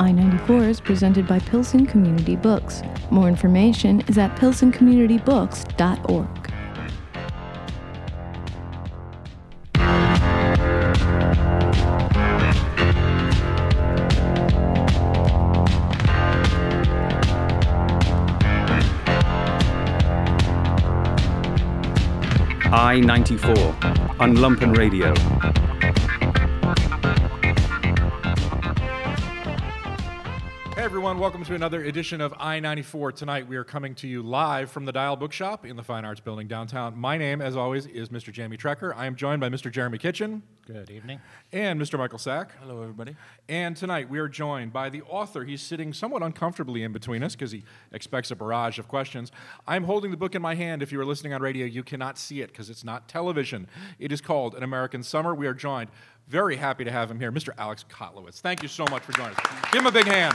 I 94 is presented by Pilsen Community Books. More information is at pilsencommunitybooks.org. I 94 on Lumpen Radio. Everyone, welcome to another edition of I 94. Tonight we are coming to you live from the Dial Bookshop in the Fine Arts Building downtown. My name, as always, is Mr. Jamie Trecker. I am joined by Mr. Jeremy Kitchen. Good evening. And Mr. Michael Sack. Hello, everybody. And tonight we are joined by the author. He's sitting somewhat uncomfortably in between us because he expects a barrage of questions. I'm holding the book in my hand. If you are listening on radio, you cannot see it because it's not television. It is called An American Summer. We are joined. Very happy to have him here, Mr. Alex Kotlowitz. Thank you so much for joining us. Give him a big hand.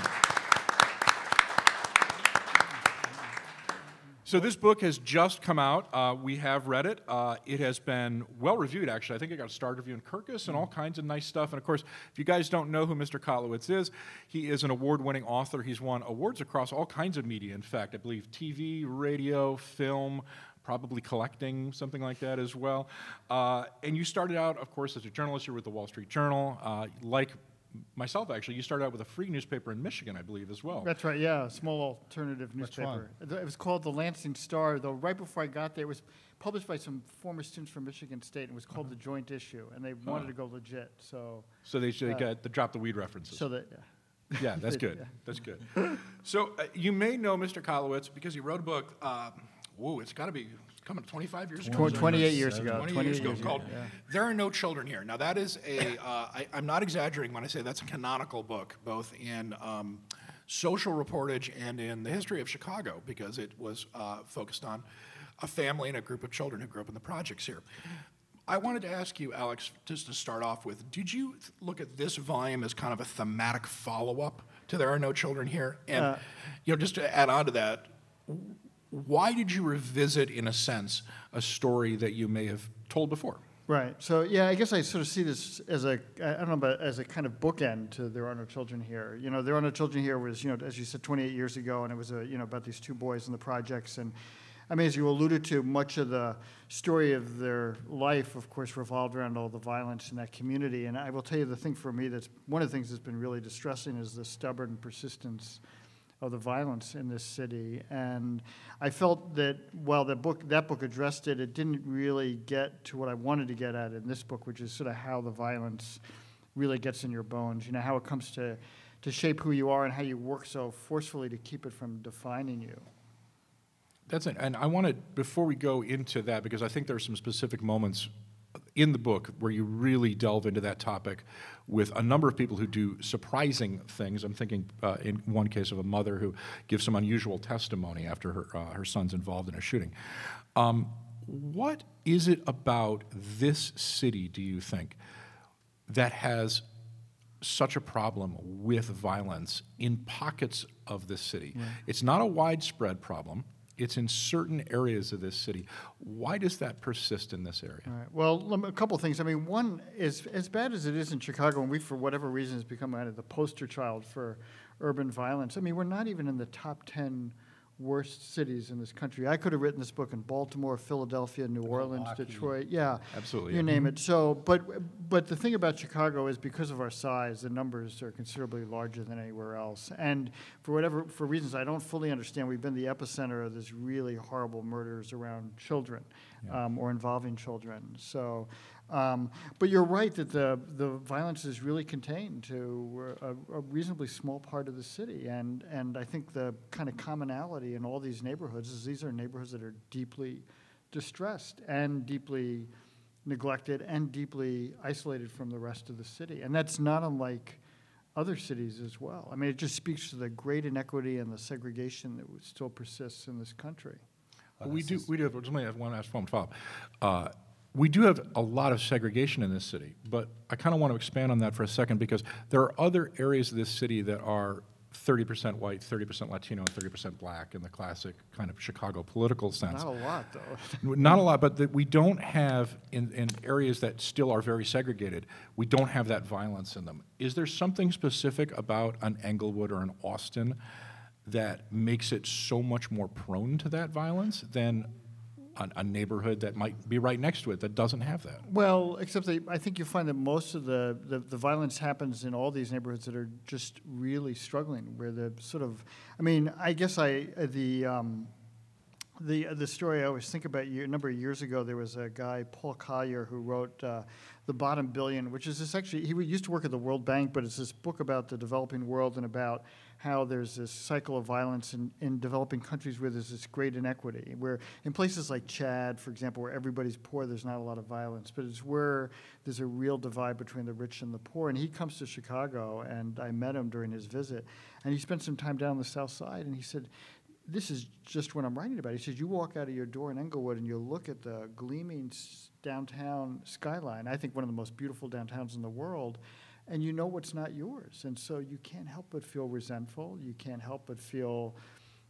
So this book has just come out. Uh, we have read it. Uh, it has been well reviewed, actually. I think it got a star review in Kirkus and all kinds of nice stuff. And of course, if you guys don't know who Mr. Kotlowitz is, he is an award-winning author. He's won awards across all kinds of media. In fact, I believe TV, radio, film, probably collecting, something like that as well. Uh, and you started out, of course, as a journalist. You're with the Wall Street Journal. Uh, like myself, actually, you started out with a free newspaper in Michigan, I believe, as well. That's right, yeah, a small alternative newspaper. It it was called the Lansing Star, though right before I got there, it was published by some former students from Michigan State, and it was called the Joint Issue, and they wanted to go legit, so, So they, they Uh, got the drop the weed references. so that, yeah. Yeah, that's good. Yeah. That's good. So uh, you may know Mr. Kotlowitz because he wrote a book. Uh, whoa, it's got to be coming to 25 years ago. 28 years ago, 28 28 years ago, years ago, called yeah. "There Are No Children Here." Now that is a. Uh, I, I'm not exaggerating when I say that's a canonical book, both in um, social reportage and in the history of Chicago, because it was uh, focused on a family and a group of children who grew up in the projects here. I wanted to ask you, Alex, just to start off with, did you th- look at this volume as kind of a thematic follow-up to "There Are No Children Here"? And Uh, you know, just to add on to that, why did you revisit, in a sense, a story that you may have told before? Right. So yeah, I guess I sort of see this as a I don't know, but as a kind of bookend to "There Are No Children Here." You know, "There Are No Children Here" was you know, as you said, 28 years ago, and it was a you know about these two boys in the projects, and I mean, as you alluded to, much of the story of their life, of course, revolved around all the violence in that community. And I will tell you, the thing for me that's one of the things that's been really distressing is the stubborn persistence of the violence in this city. And I felt that while the book that book addressed it, it didn't really get to what I wanted to get at in this book, which is sort of how the violence really gets in your bones. You know, how it comes to to shape who you are and how you work so forcefully to keep it from defining you. That's it. And I wanted, before we go into that, because I think there are some specific moments in the book where you really delve into that topic with a number of people who do surprising things. I'm thinking uh, in one case of a mother who gives some unusual testimony after her, uh, her son's involved in a shooting. Um, what is it about this city, do you think, that has such a problem with violence in pockets of this city? It's not a widespread problem. It's in certain areas of this city. Why does that persist in this area? Well, a couple things. I mean, one is as bad as it is in Chicago, and we, for whatever reason, has become kind of the poster child for urban violence. I mean, we're not even in the top ten worst cities in this country. I could have written this book in Baltimore, Philadelphia, New Orleans, Detroit. Yeah, Absolutely, You yeah. name it. So, but but the thing about Chicago is because of our size, the numbers are considerably larger than anywhere else. And for whatever for reasons I don't fully understand, we've been the epicenter of this really horrible murders around children um, or involving children. So, um, but you're right that the the violence is really contained to a, a reasonably small part of the city, and and I think the kind of commonality in all these neighborhoods is these are neighborhoods that are deeply distressed and deeply neglected and deeply isolated from the rest of the city, and that's not unlike other cities as well. I mean, it just speaks to the great inequity and the segregation that still persists in this country. we do. We do have. Let me have one last one follow. Uh, we do have a lot of segregation in this city, but I kind of want to expand on that for a second because there are other areas of this city that are 30% white, 30% Latino, and 30% black in the classic kind of Chicago political sense. Not a lot, though. Not a lot, but that we don't have in, in areas that still are very segregated. We don't have that violence in them. Is there something specific about an Englewood or an Austin that makes it so much more prone to that violence than a, a neighborhood that might be right next to it that doesn't have that? Well, except they, I think you find that most of the, the, the violence happens in all these neighborhoods that are just really struggling, where the sort of, I mean, I guess I, the, um, the, the story I always think about, a number of years ago, there was a guy, Paul Collier, who wrote uh, The Bottom Billion, which is this actually, he used to work at the World Bank, but it's this book about the developing world and about how there's this cycle of violence in, in developing countries where there's this great inequity. Where in places like Chad, for example, where everybody's poor, there's not a lot of violence, but it's where there's a real divide between the rich and the poor. And he comes to Chicago, and I met him during his visit, and he spent some time down the South Side, and he said, this is just what I'm writing about. He says, you walk out of your door in Englewood and you look at the gleaming s- downtown skyline, I think one of the most beautiful downtowns in the world, and you know what's not yours. And so you can't help but feel resentful. You can't help but feel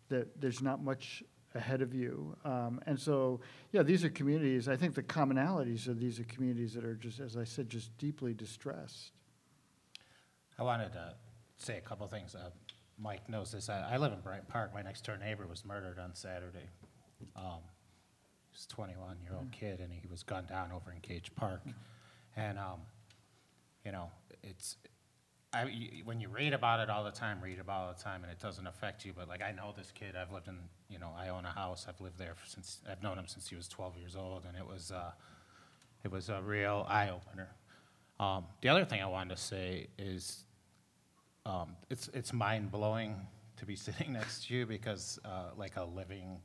that there's not much ahead of you. Um, and so, yeah, these are communities, I think the commonalities of these are communities that are just, as I said, just deeply distressed. I wanted to say a couple things. Uh, Mike knows this. I, I live in Brighton Park. My next door neighbor was murdered on Saturday. Um, he was a 21 year old kid, and he was gunned down over in Gage Park. And um, you know, it's I, you, when you read about it all the time, read about it all the time, and it doesn't affect you. But like I know this kid. I've lived in, you know, I own a house. I've lived there since I've known him since he was 12 years old, and it was uh, it was a real eye opener. Um, the other thing I wanted to say is um, it's it's mind blowing to be sitting next to you because uh, like a living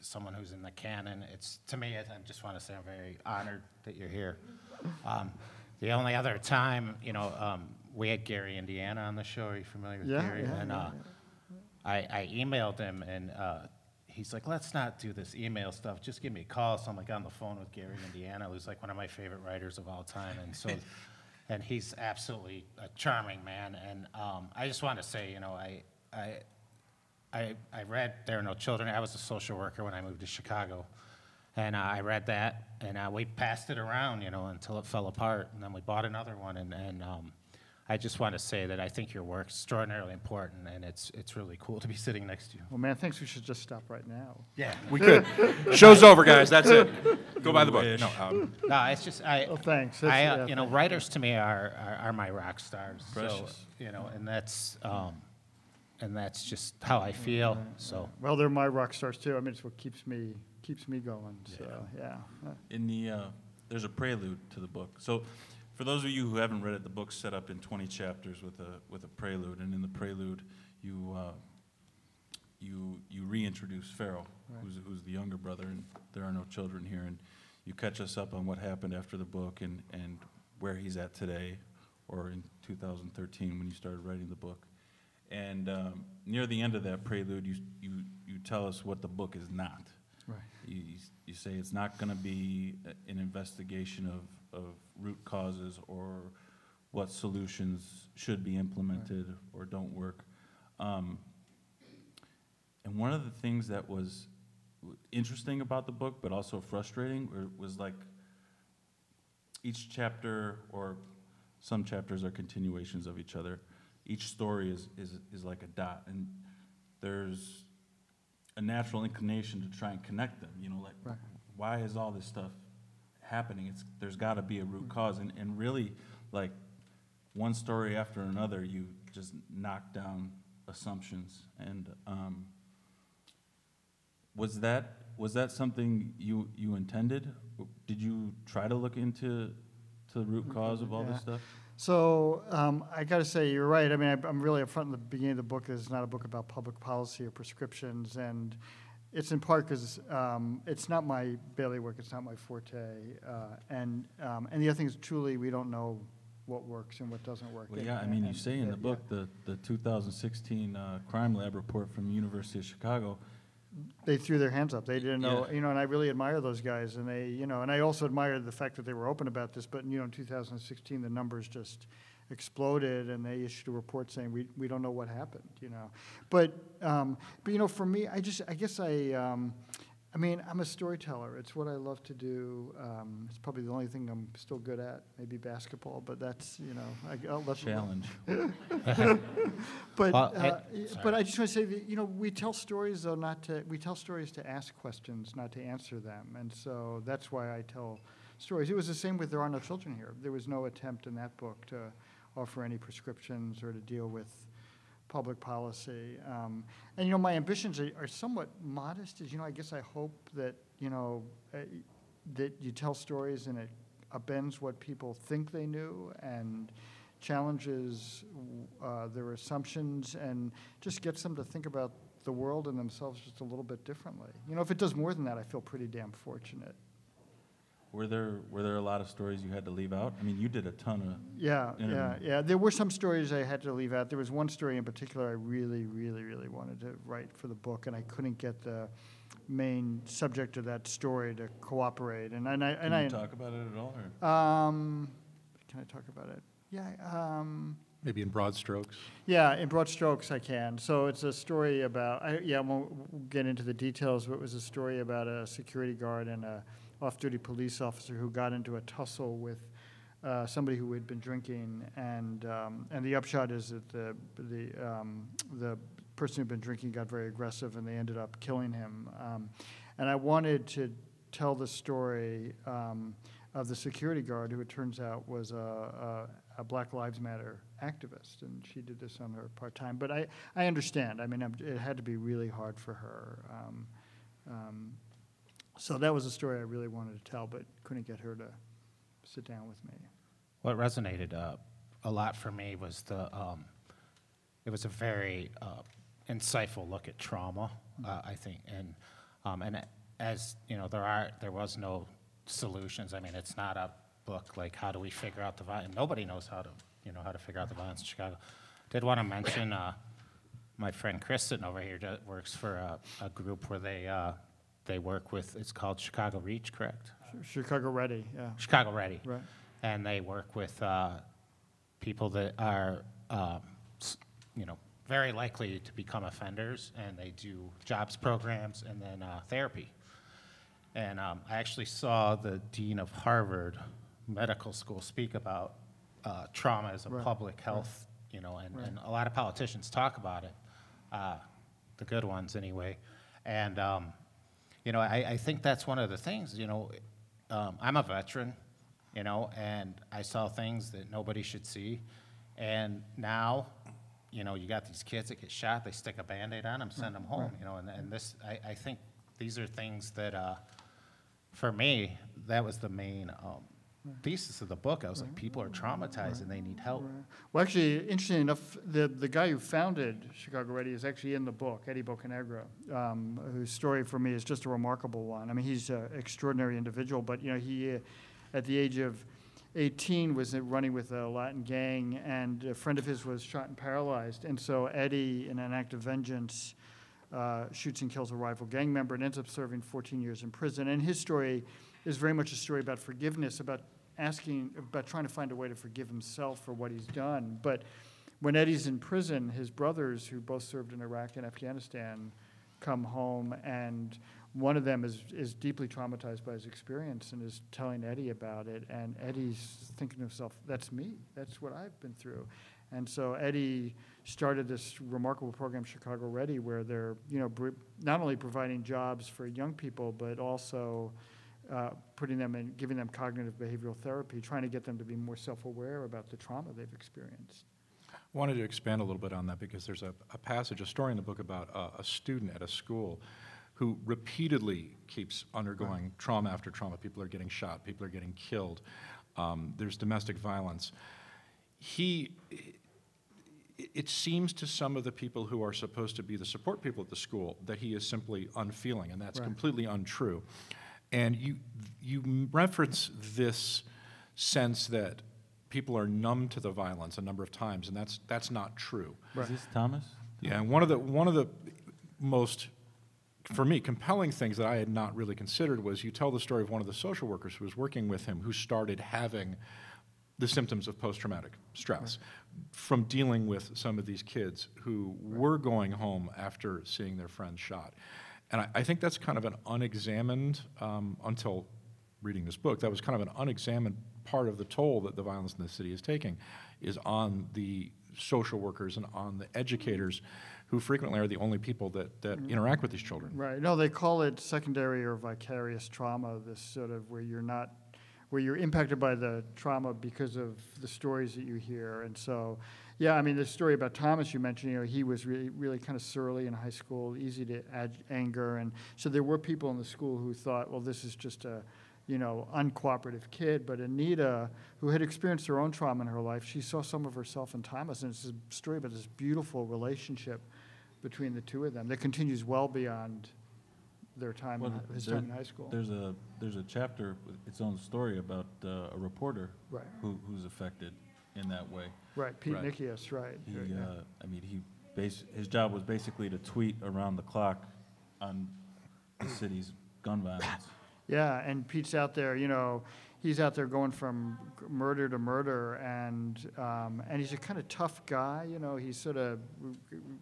someone who's in the canon. It's to me. I just want to say I'm very honored that you're here. Um, the only other time, you know, um, we had Gary Indiana on the show. Are you familiar with Yeah, Gary? yeah, and yeah, uh, I, I emailed him, and uh, he's like, "Let's not do this email stuff. Just give me a call." So I'm like on the phone with Gary Indiana, who's like one of my favorite writers of all time, and so. And he's absolutely a charming man, and um, I just want to say, you know, I, I, I, I read There Are No Children. I was a social worker when I moved to Chicago. And uh, I read that, and uh, we passed it around, you know, until it fell apart. And then we bought another one. And, and um, I just want to say that I think your work's extraordinarily important, and it's, it's really cool to be sitting next to you. Well, man, thanks. We should just stop right now. Yeah. We could. Show's over, guys. That's it. Go buy the book. No, um, No, it's just, I, Oh, thanks. I, uh, yeah, you know, thank- writers to me are, are, are my rock stars. So, Precious. you know, and that's, um, and that's just how I feel. So, Well, they're my rock stars too. I mean, it's what keeps me keeps me going. So yeah. in the uh, there's a prelude to the book. So, for those of you who haven't read it, the book's set up in 20 chapters with a with a prelude, and in the prelude, you uh, you you reintroduce Pharaoh, who's who's the younger brother, and there are no children here, and you catch us up on what happened after the book and and where he's at today, or in 2013 when you started writing the book. And um, near the end of that prelude, you, you, you tell us what the book is not. Right. You, you say it's not going to be an investigation of, of root causes or what solutions should be implemented or don't work. Um, and one of the things that was w- interesting about the book, but also frustrating, were- was like each chapter or some chapters are continuations of each other. Each story is, is, is like a dot, and there's a natural inclination to try and connect them. You know, like Right. why is all this stuff happening? It's there's got to be a root cause, and, and really, like one story after another, you just knock down assumptions. And um, was that was that something you you intended? Did you try to look into to the root cause of all Yeah. this stuff? So um, I got to say, you're right. I mean, I, I'm really upfront in the beginning of the book. It's not a book about public policy or prescriptions, and it's in part because um, it's not my bailiwick. It's not my forte. Uh, and um, and the other thing is, truly, we don't know what works and what doesn't work. Well, yeah, I mean, you and- say in the book, the, the 2016 uh, crime lab report from the University of Chicago, they threw their hands up. They didn't know, Yeah. you know, and I really admire those guys. And they, you know, and I also admire the fact that they were open about this. But you know, in 2016, the numbers just exploded, and they issued a report saying we, we don't know what happened, you know. But um, but you know, for me, I just I guess I. Um, I mean, I'm a storyteller. It's what I love to do. Um, it's probably the only thing I'm still good at. Maybe basketball, but that's you know, I, I'll let Challenge. but Well, uh, but I just want to say that you know we tell stories though not to we tell stories to ask questions, not to answer them, and so that's why I tell stories. It was the same with There Are No Children Here. There was no attempt in that book to offer any prescriptions or to deal with public policy. Um, and you know my ambitions are, are somewhat modest. As you know, I guess I hope that you know uh, that you tell stories and it upends what people think they knew and challenges uh, their assumptions and just gets them to think about the world and themselves just a little bit differently. You know, if it does more than that, I feel pretty damn fortunate. Were there, were there a lot of stories you had to leave out? I mean, you did a ton of, Yeah, yeah, Interview. yeah. There were some stories I had to leave out. There was one story in particular I really, really, really wanted to write for the book, and I couldn't get the main subject of that story to cooperate. And, and I and can I talk about it at all, or? um, can I talk about it? Yeah. Um, Maybe in broad strokes. Yeah, in broad strokes, I can. So it's a story about, I, yeah, I won't get into the details, but it was a story about a security guard and a off-duty police officer who got into a tussle with uh, somebody who had been drinking, and um, and the upshot is that the the um, the person who'd been drinking got very aggressive, and they ended up killing him. Um, and I wanted to tell the story um, of the security guard, who it turns out was a, a, a Black Lives Matter activist, and she did this on her part time. But I, I understand. I mean, it had to be really hard for her. So that was a story I really wanted to tell, but couldn't get her to sit down with me. What resonated uh, a lot for me was the, um, it was a very uh, insightful look at trauma, uh, I think, and um, and as you know, there are there was no solutions. I mean, it's not a book like how do we figure out the violence. Nobody knows how to you know how to figure out the violence in Chicago. Did want to mention uh, my friend Kristen over here that works for a, a group where they uh, they work with. It's called Chicago Reach, correct? Chicago Ready, yeah. Chicago Ready. Right. And they work with uh, people that are, um, s- you know, very likely to become offenders, and they do jobs programs and then uh, therapy. And um, I actually saw the dean of Harvard Medical School speak about uh, trauma as a Right, public health, you know, and, and a lot of politicians talk about it, uh, the good ones anyway. And um, you know, I, I think that's one of the things, you know, um, I'm a veteran, you know, and I saw things that nobody should see. And now, you know, you got these kids that get shot, they stick a Band-Aid on them, send them home, you know, and, and this, I, I think these are things that, uh, for me, that was the main, um, thesis of the book. I was like, people are traumatized and they need help. Well, actually, interesting enough, the, the guy who founded Chicago Ready is actually in the book, Eddie Bocanegra, um, whose story for me is just a remarkable one. I mean, he's an extraordinary individual, but you know, he, uh, at the age of 18, was running with a Latin gang, and a friend of his was shot and paralyzed. And so Eddie, in an act of vengeance, uh, shoots and kills a rival gang member and ends up serving 14 years in prison. And his story is very much a story about forgiveness, about asking, about trying to find a way to forgive himself for what he's done. But when Eddie's in prison, his brothers, who both served in Iraq and Afghanistan, come home, and one of them is, is deeply traumatized by his experience and is telling Eddie about it. And Eddie's thinking to himself, that's me. That's what I've been through. And so Eddie started this remarkable program, Chicago Ready, where they're, you know, br- not only providing jobs for young people, but also uh, putting them in, giving them cognitive behavioral therapy, trying to get them to be more self-aware about the trauma they've experienced. I wanted to expand a little bit on that because there's a, a passage, a story in the book about a, a student at a school who repeatedly keeps undergoing trauma after trauma. People are getting shot, people are getting killed, um, there's domestic violence. He, it- it seems to some of the people who are supposed to be the support people at the school that he is simply unfeeling, and that's Right. completely untrue. And you, you reference this sense that people are numb to the violence a number of times, and that's, that's not true. Is this Thomas? Yeah, and one of the, one of the most, for me, compelling things that I had not really considered was you tell the story of one of the social workers who was working with him who started having the symptoms of post-traumatic stress from dealing with some of these kids who were going home after seeing their friends shot. And I, I think that's kind of an unexamined, um, until reading this book, that was kind of an unexamined part of the toll that the violence in the city is taking, is on the social workers and on the educators, who frequently are the only people that, that interact with these children. Right, no, they call it secondary or vicarious trauma, this sort of where you're not, where you're impacted by the trauma because of the stories that you hear. And so, yeah, I mean, the story about Thomas you mentioned, you know, he was really, really kind of surly in high school, easy to ag- anger. And so there were people in the school who thought, well, this is just a, you know, uncooperative kid. But Anita, who had experienced her own trauma in her life, she saw some of herself in Thomas. And it's a story about this beautiful relationship between the two of them that continues well beyond their time, in Well, hi- his there- time in high school. There's a, there's a chapter with its own story about uh, a reporter Right. who, who's affected in that way. Right, Pete Right. Nickeas, right. He, right, yeah. uh, I mean, he bas, his job was basically to tweet around the clock on the city's gun violence. Yeah, and Pete's out there, you know, he's out there going from g- murder to murder, and um, and he's a kind of tough guy, you know. He sort of r-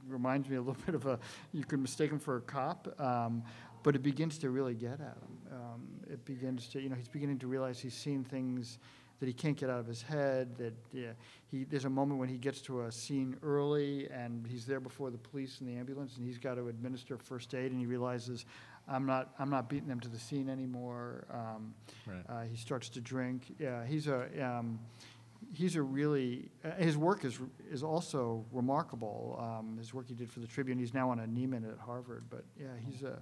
reminds me a little bit of a you could mistake him for a cop, um, but it begins to really get at him. Um, it begins to, you know, he's beginning to realize he's seen things that he can't get out of his head. That yeah, he there's a moment when he gets to a scene early, and he's there before the police and the ambulance, and he's got to administer first aid, and he realizes. I'm not. I'm not beating them to the scene anymore. Um, Right. uh, he starts to drink. Yeah, he's a. Um, he's a really. Uh, his work is is also remarkable. Um, his work he did for the Tribune. He's now on a Nieman at Harvard. But yeah, he's a.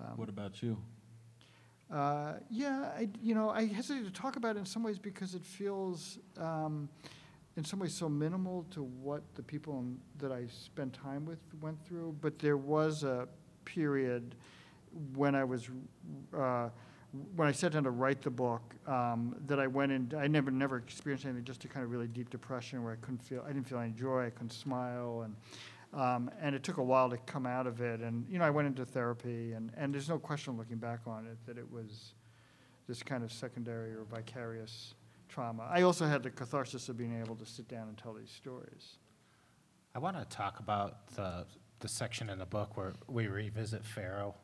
Um, What about you? Uh, yeah, I, you know, I hesitate to talk about it in some ways because it feels, um, in some ways, so minimal to what the people in, that I spent time with went through. But there was a period when I was, uh, when I sat down to write the book, um, that I went and I never, never experienced anything, just a kind of really deep depression where I couldn't feel, I didn't feel any joy, I couldn't smile, and um, and it took a while to come out of it. And, you know, I went into therapy, and, and there's no question looking back on it that it was this kind of secondary or vicarious trauma. I also had the catharsis of being able to sit down and tell these stories. I want to talk about the, the section in the book where we revisit Pharaoh.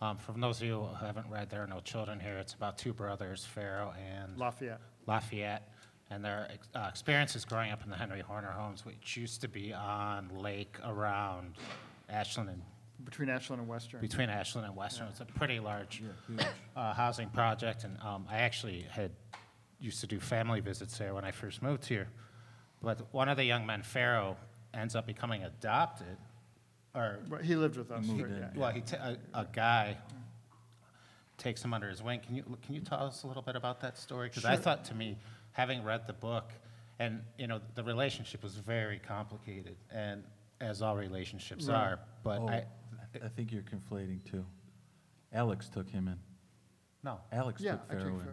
Um, for those of you who haven't read There Are No Children Here, it's about two brothers, Pharaoh and Lafayette. Lafayette, and their ex- uh, experiences growing up in the Henry Horner homes, which used to be on lake around Ashland and Between Ashland and Western. between Ashland and Western. It's a pretty large uh, housing project, and um, I actually had used to do family visits there when I first moved here. But one of the young men, Pharaoh, ends up becoming adopted, or Right, He lived with us. moved right, in. yeah. well, he ta- a, a guy takes him under his wing. Can you can you tell us a little bit about that story? Because I thought to me, having read the book, and you know, the relationship was very complicated, and as all relationships Right. are. But Oh, I, I think you're conflating two. Alex took him in. no, Alex Yeah, took I took Pharaoh in.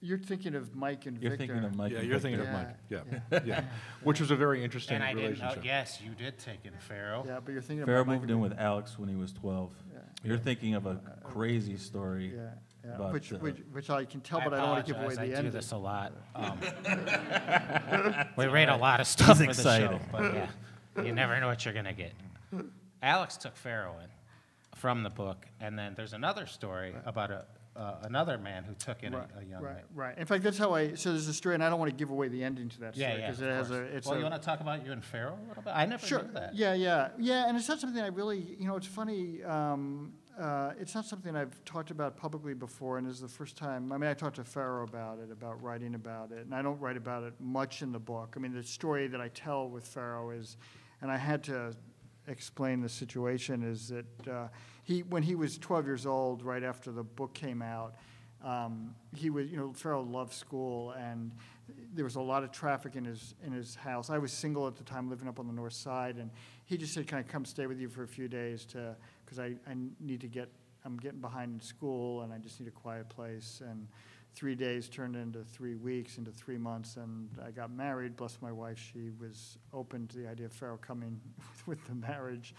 You're thinking of Mike and You're Victor. thinking of Mike Yeah, and you're thinking of Mike, Yeah, yeah, yeah. Which was a very interesting and I didn't know. relationship. Yes, you did take in Pharaoh. Yeah, but you're thinking Pharaoh about Mike moved in with Alex when he was 12. Yeah. You're thinking of a crazy story. Yeah, yeah, about, which, uh, which, which I can tell, I but I don't want to give away apologize, the I ending. do this a lot. Um, we read a lot of stuff for the show, excited. but yeah, you never know what you're gonna get. Alex took Pharaoh in from the book, and then there's another story about a uh, another man who took in a, Right, a young right, man. right. In fact, that's how I, so there's a story, and I don't want to give away the ending to that Yeah, story, yeah, because of it has course. a, it's well, a. you want to talk about you and Pharaoh a little bit? I never Sure. knew that. Yeah, yeah, yeah, and it's not something I really, you know, it's funny. Um, uh, it's not something I've talked about publicly before, and this is the first time. I mean, I talked to Pharaoh about it, about writing about it, and I don't write about it much in the book. I mean, the story that I tell with Pharaoh is, and I had to explain the situation is that uh, he, when he was 12 years old, right after the book came out, um, he was, you know, Pharaoh loved school, and there was a lot of traffic in his in his house. I was single at the time, living up on the north side, and he just said, "Can I come stay with you for a few days to, because I, I need to get, I'm getting behind in school, and I just need a quiet place." And three days turned into three weeks, into three months, and I got married. Bless my wife, she was open to the idea of Pharaoh coming with the marriage.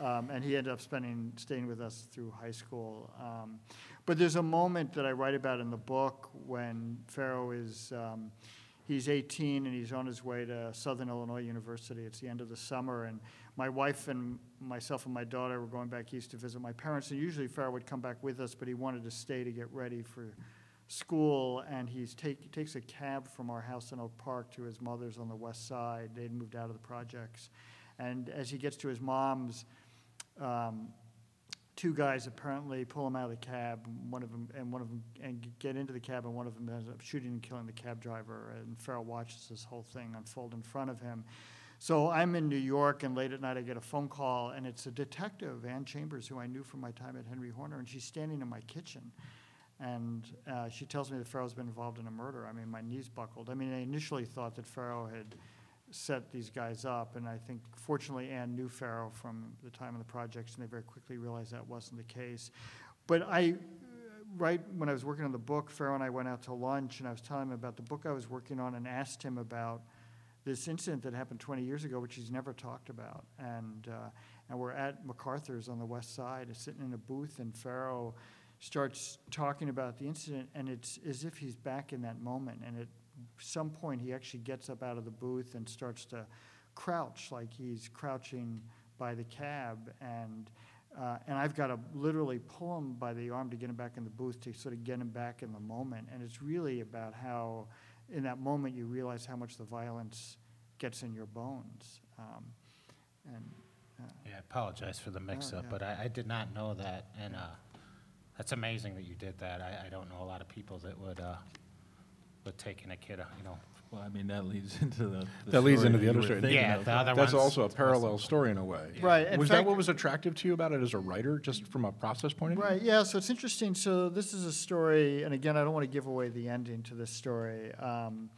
Um, and he ended up spending, staying with us through high school. Um, but there's a moment that I write about in the book when Pharaoh is, um, he's 18 and he's on his way to Southern Illinois University. It's the end of the summer, and my wife and myself and my daughter were going back east to visit my parents. And usually Pharaoh would come back with us, but he wanted to stay to get ready for school. And he's take, he takes a cab from our house in Oak Park to his mother's on the west side. They'd moved out of the projects, and as he gets to his mom's. Um, two guys apparently pull him out of the cab, one of them, and one of them, and get into the cab, and one of them ends up shooting and killing the cab driver. And Pharaoh watches this whole thing unfold in front of him. So I'm in New York, and late at night I get a phone call, and it's a detective, Ann Chambers, who I knew from my time at Henry Horner, and she's standing in my kitchen. And uh, she tells me that Pharaoh's been involved in a murder. I mean, my knees buckled. I mean, I initially thought that Pharaoh had set these guys up, and I think fortunately Ann knew Pharaoh from the time of the projects, and they very quickly realized that wasn't the case. But I, right when I was working on the book, Pharaoh and I went out to lunch, and I was telling him about the book I was working on and asked him about this incident that happened 20 years ago, which he's never talked about. And, uh, and we're at MacArthur's on the west side, sitting in a booth, and Pharaoh starts talking about the incident, and it's as if he's back in that moment. And at some point, he actually gets up out of the booth and starts to crouch, like he's crouching by the cab. And, uh, and I've got to literally pull him by the arm to get him back in the booth to sort of get him back in the moment. And it's really about how, in that moment, you realize how much the violence gets in your bones. Um, and Yeah, I apologize for the mix-up, yeah. but I, I did not know that, and, uh, that's amazing that you did that. I, I don't know a lot of people that would, uh, taking a kid, uh, you know. Well, I mean, that leads into the. the That leads into the other were story. Yeah, the other That's ones- also a parallel story in a way. Right, in Was that fact- what was attractive to you about it as a writer, just from a process point of view? Right, yeah, so it's interesting. So this is a story, and again, I don't want to give away the ending to this story, um,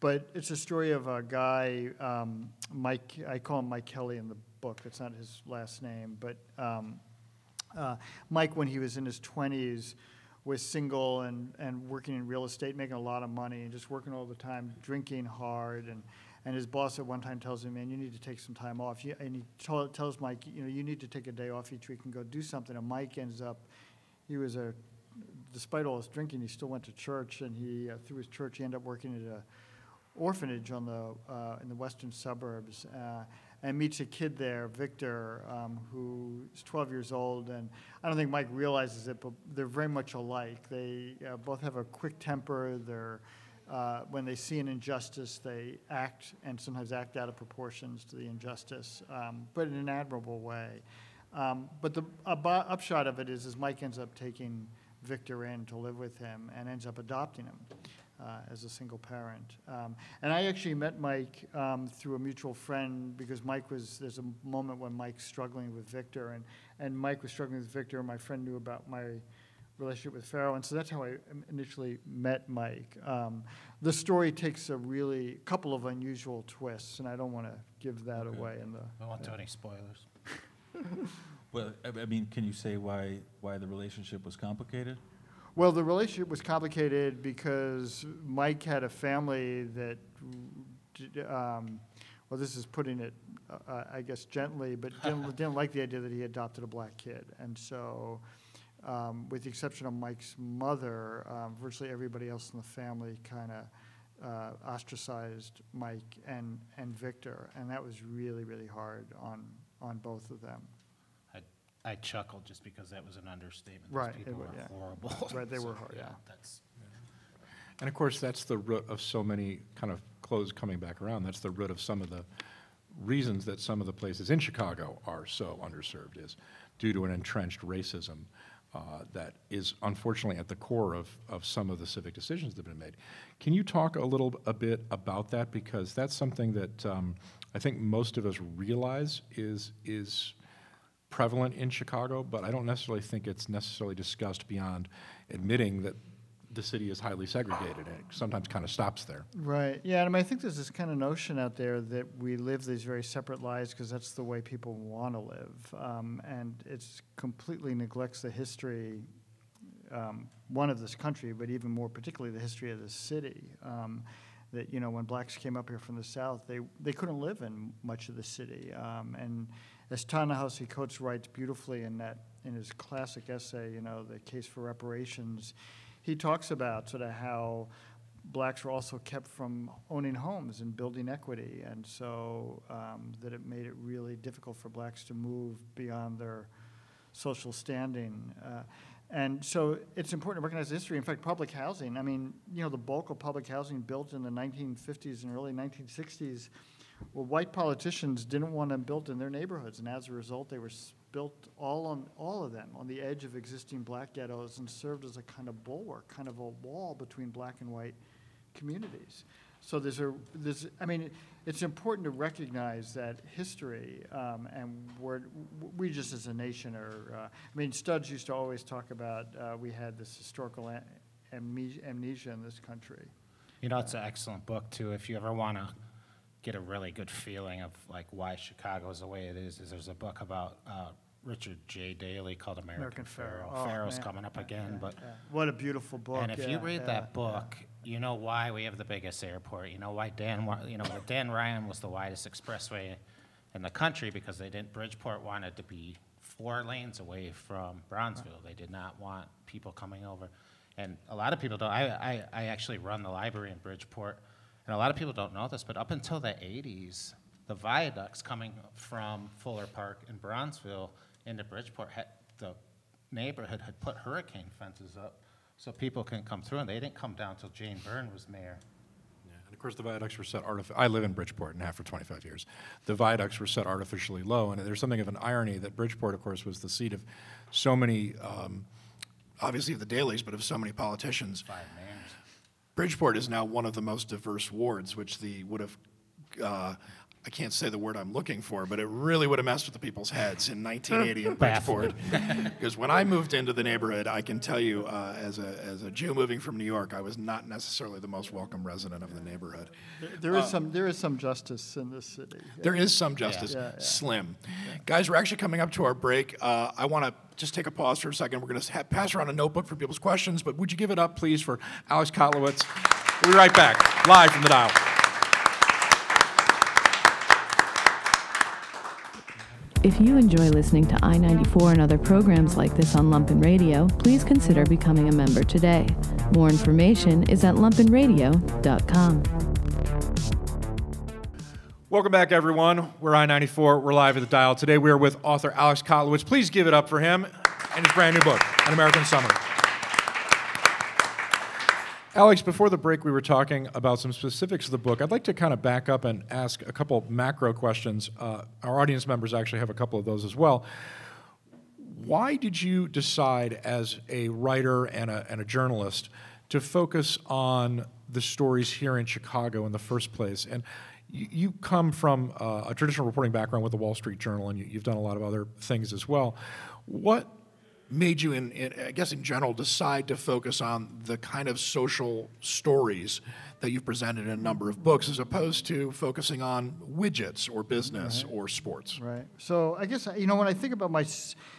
but it's a story of a guy, um, Mike, I call him Mike Kelly in the book, that's not his last name, but um, uh, Mike, when he was in his 20s, was single and, and working in real estate, making a lot of money, and just working all the time, drinking hard, and, and his boss at one time tells him, man, you need to take some time off. And he tell- tells Mike, you know, you need to take a day off each week and go do something. And Mike ends up, he was a, despite all his drinking, he still went to church, and he, uh, through his church, he ended up working at a orphanage on the, uh, in the western suburbs, uh, and meets a kid there, Victor, um, who is 12 years old, and I don't think Mike realizes it, but they're very much alike. They uh, both have a quick temper. They're uh, when they see an injustice, they act and sometimes act out of proportions to the injustice, um, but in an admirable way. Um, but the abo- upshot of it is, is Mike ends up taking Victor in to live with him and ends up adopting him uh, as a single parent. Um, and I actually met Mike um, through a mutual friend because Mike was, there's a moment when Mike's struggling with Victor, and, and Mike was struggling with Victor, and my friend knew about my relationship with Pharaoh, and so that's how I initially met Mike. Um, the story takes a really, couple of unusual twists, and I don't want to give that Okay. away in the. I won't do any spoilers. Well, I, I mean, can you say why, why the relationship was complicated? Well, the relationship was complicated because Mike had a family that, um, well, this is putting it, uh, I guess, gently, but didn't, didn't like the idea that he adopted a black kid. And so, um, with the exception of Mike's mother, um, virtually everybody else in the family kind of uh, ostracized Mike and, and Victor. And that was really, really hard on, on both of them. I, I chuckled just because that was an understatement. Right, Those it people wa- were yeah. horrible. Right, they So, were hard, yeah. That's, And of course, that's the root of so many kind of clothes coming back around. That's the root of some of the reasons that some of the places in Chicago are so underserved is due to an entrenched racism uh, that is unfortunately at the core of, of some of the civic decisions that have been made. Can you talk a little a bit about that? Because that's something that um, I think most of us realize is, is prevalent in Chicago, but I don't necessarily think it's necessarily discussed beyond admitting that the city is highly segregated, and it sometimes kind of stops there. Right. Yeah, and I, mean, I think there's this kind of notion out there that we live these very separate lives because that's the way people want to live, um, and it's completely neglects the history, um, one of this country, but even more particularly the history of this city. Um, that you know, when blacks came up here from the south, they they couldn't live in much of the city, um, and as Ta-Nehisi Coates writes beautifully in that in his classic essay, you know, the case for reparations, he talks about sort of how blacks were also kept from owning homes and building equity, and so um, that it made it really difficult for blacks to move beyond their social standing. Uh, and so it's important to recognize the history. In fact, public housing, I mean, you know, the bulk of public housing built in the 1950s and early 1960s, well, white politicians didn't want them built in their neighborhoods, and as a result, they were built all on all of them on the edge of existing black ghettos and served as a kind of bulwark, kind of a wall between black and white communities. So there's a, there's, I mean, it's important to recognize that history, um, and we're, we just as a nation are, uh, I mean, Studs used to always talk about, uh, we had this historical amnesia in this country. You know, it's an excellent book too. If you ever want to get a really good feeling of like why Chicago is the way it is, is there's a book about uh, Richard J. Daley called American, American Pharaoh. Pharaoh. Oh, Pharaoh's man. coming up again, but Yeah. What a beautiful book. and if you read yeah, that book, you know why we have the biggest airport. You know why Dan, you know, Dan Ryan was the widest expressway in the country because they didn't. Bridgeport wanted to be four lanes away from Bronzeville. They did not want people coming over, and a lot of people don't. I, I, I actually run the library in Bridgeport, and a lot of people don't know this, but up until the '80s, the viaducts coming from Fuller Park and Bronzeville into Bridgeport had the neighborhood had put hurricane fences up so people can come through, and they didn't come down until Jane Byrne was mayor. Yeah, And of course, the viaducts were set artificially, I live in Bridgeport and have for 25 years. The viaducts were set artificially low, and there's something of an irony that Bridgeport, of course, was the seat of so many, um, obviously of the Daleys, but of so many politicians. Bridgeport is now one of the most diverse wards, which the would have. Uh, I can't say the word I'm looking for, but it really would have messed with the people's heads in 1980 in Bridgeport. Because when I moved into the neighborhood, I can tell you, uh, as a as a Jew moving from New York, I was not necessarily the most welcome resident of the neighborhood. There is some, there is some justice in this city. There is some justice, Yeah, yeah. slim. Guys, we're actually coming up to our break. Uh, I want to just take a pause for a second. We're going to ha- pass around a notebook for people's questions, but would you give it up, please, for Alex Kotlowitz? We'll be right back, live from the dial. If you enjoy listening to I 94 and other programs like this on Lumpen Radio, please consider becoming a member today. More information is at lumpenradio.com. Welcome back, everyone. We're I 94. We're live at the dial. Today we are with author Alex Kotlowitz. Please give it up for him and his brand new book, An American Summer. Alex, before the break, we were talking about some specifics of the book. I'd like to kind of back up and ask a couple macro questions. Uh, our audience members actually have a couple of those as well. Why did you decide, as a writer and a, and a journalist, to focus on the stories here in Chicago in the first place? And you, you come from uh, a traditional reporting background with the Wall Street Journal, and you, you've done a lot of other things as well. What made you, in, in, I guess in general, decide to focus on the kind of social stories that you've presented in a number of books, as opposed to focusing on widgets or business or sports? Right. So I guess you know when I think about my,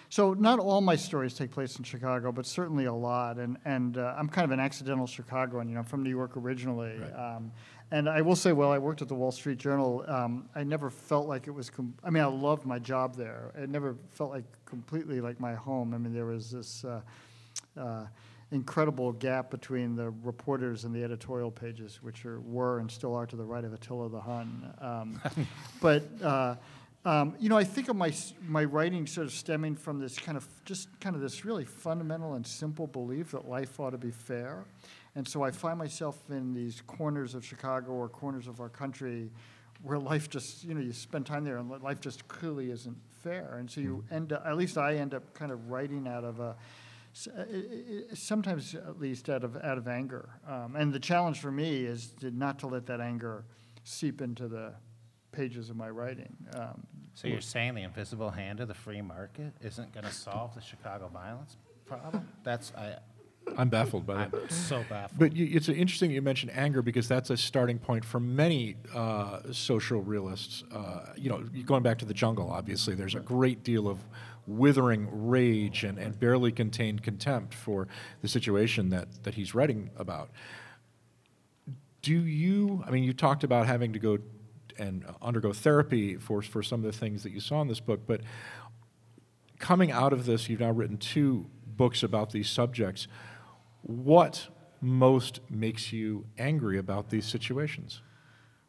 so not all my stories take place in Chicago, but certainly a lot. And and uh, I'm kind of an accidental Chicagoan. You know, I'm from New York originally. Um, and I will say, while I worked at the Wall Street Journal, um, I never felt like it was. Com- I mean, I loved my job there. It never felt like completely like my home. I mean, there was this. Uh, uh, incredible gap between the reporters and the editorial pages, which are, were and still are to the right of Attila the Hun. Um, but uh, um, you know, I think of my my writing sort of stemming from this kind of just kind of this really fundamental and simple belief that life ought to be fair, and so I find myself in these corners of Chicago or corners of our country where life just you know you spend time there and life just clearly isn't fair, and so you end up at least I end up kind of writing out of a uh, sometimes at least out of out of anger. Um, and the challenge for me is to not to let that anger seep into the pages of my writing. Um, So you're saying the invisible hand of the free market isn't going to solve the Chicago violence problem? That's I, I'm baffled by that. I'm so baffled. But you, it's interesting that you mentioned anger because that's a starting point for many uh, social realists. Uh, you know, going back to the jungle, obviously, there's a great deal of withering rage and, and barely contained contempt for the situation that, that he's writing about. Do you, I mean, you talked about having to go and undergo therapy for, for some of the things that you saw in this book, but coming out of this, you've now written two books about these subjects. What most makes you angry about these situations?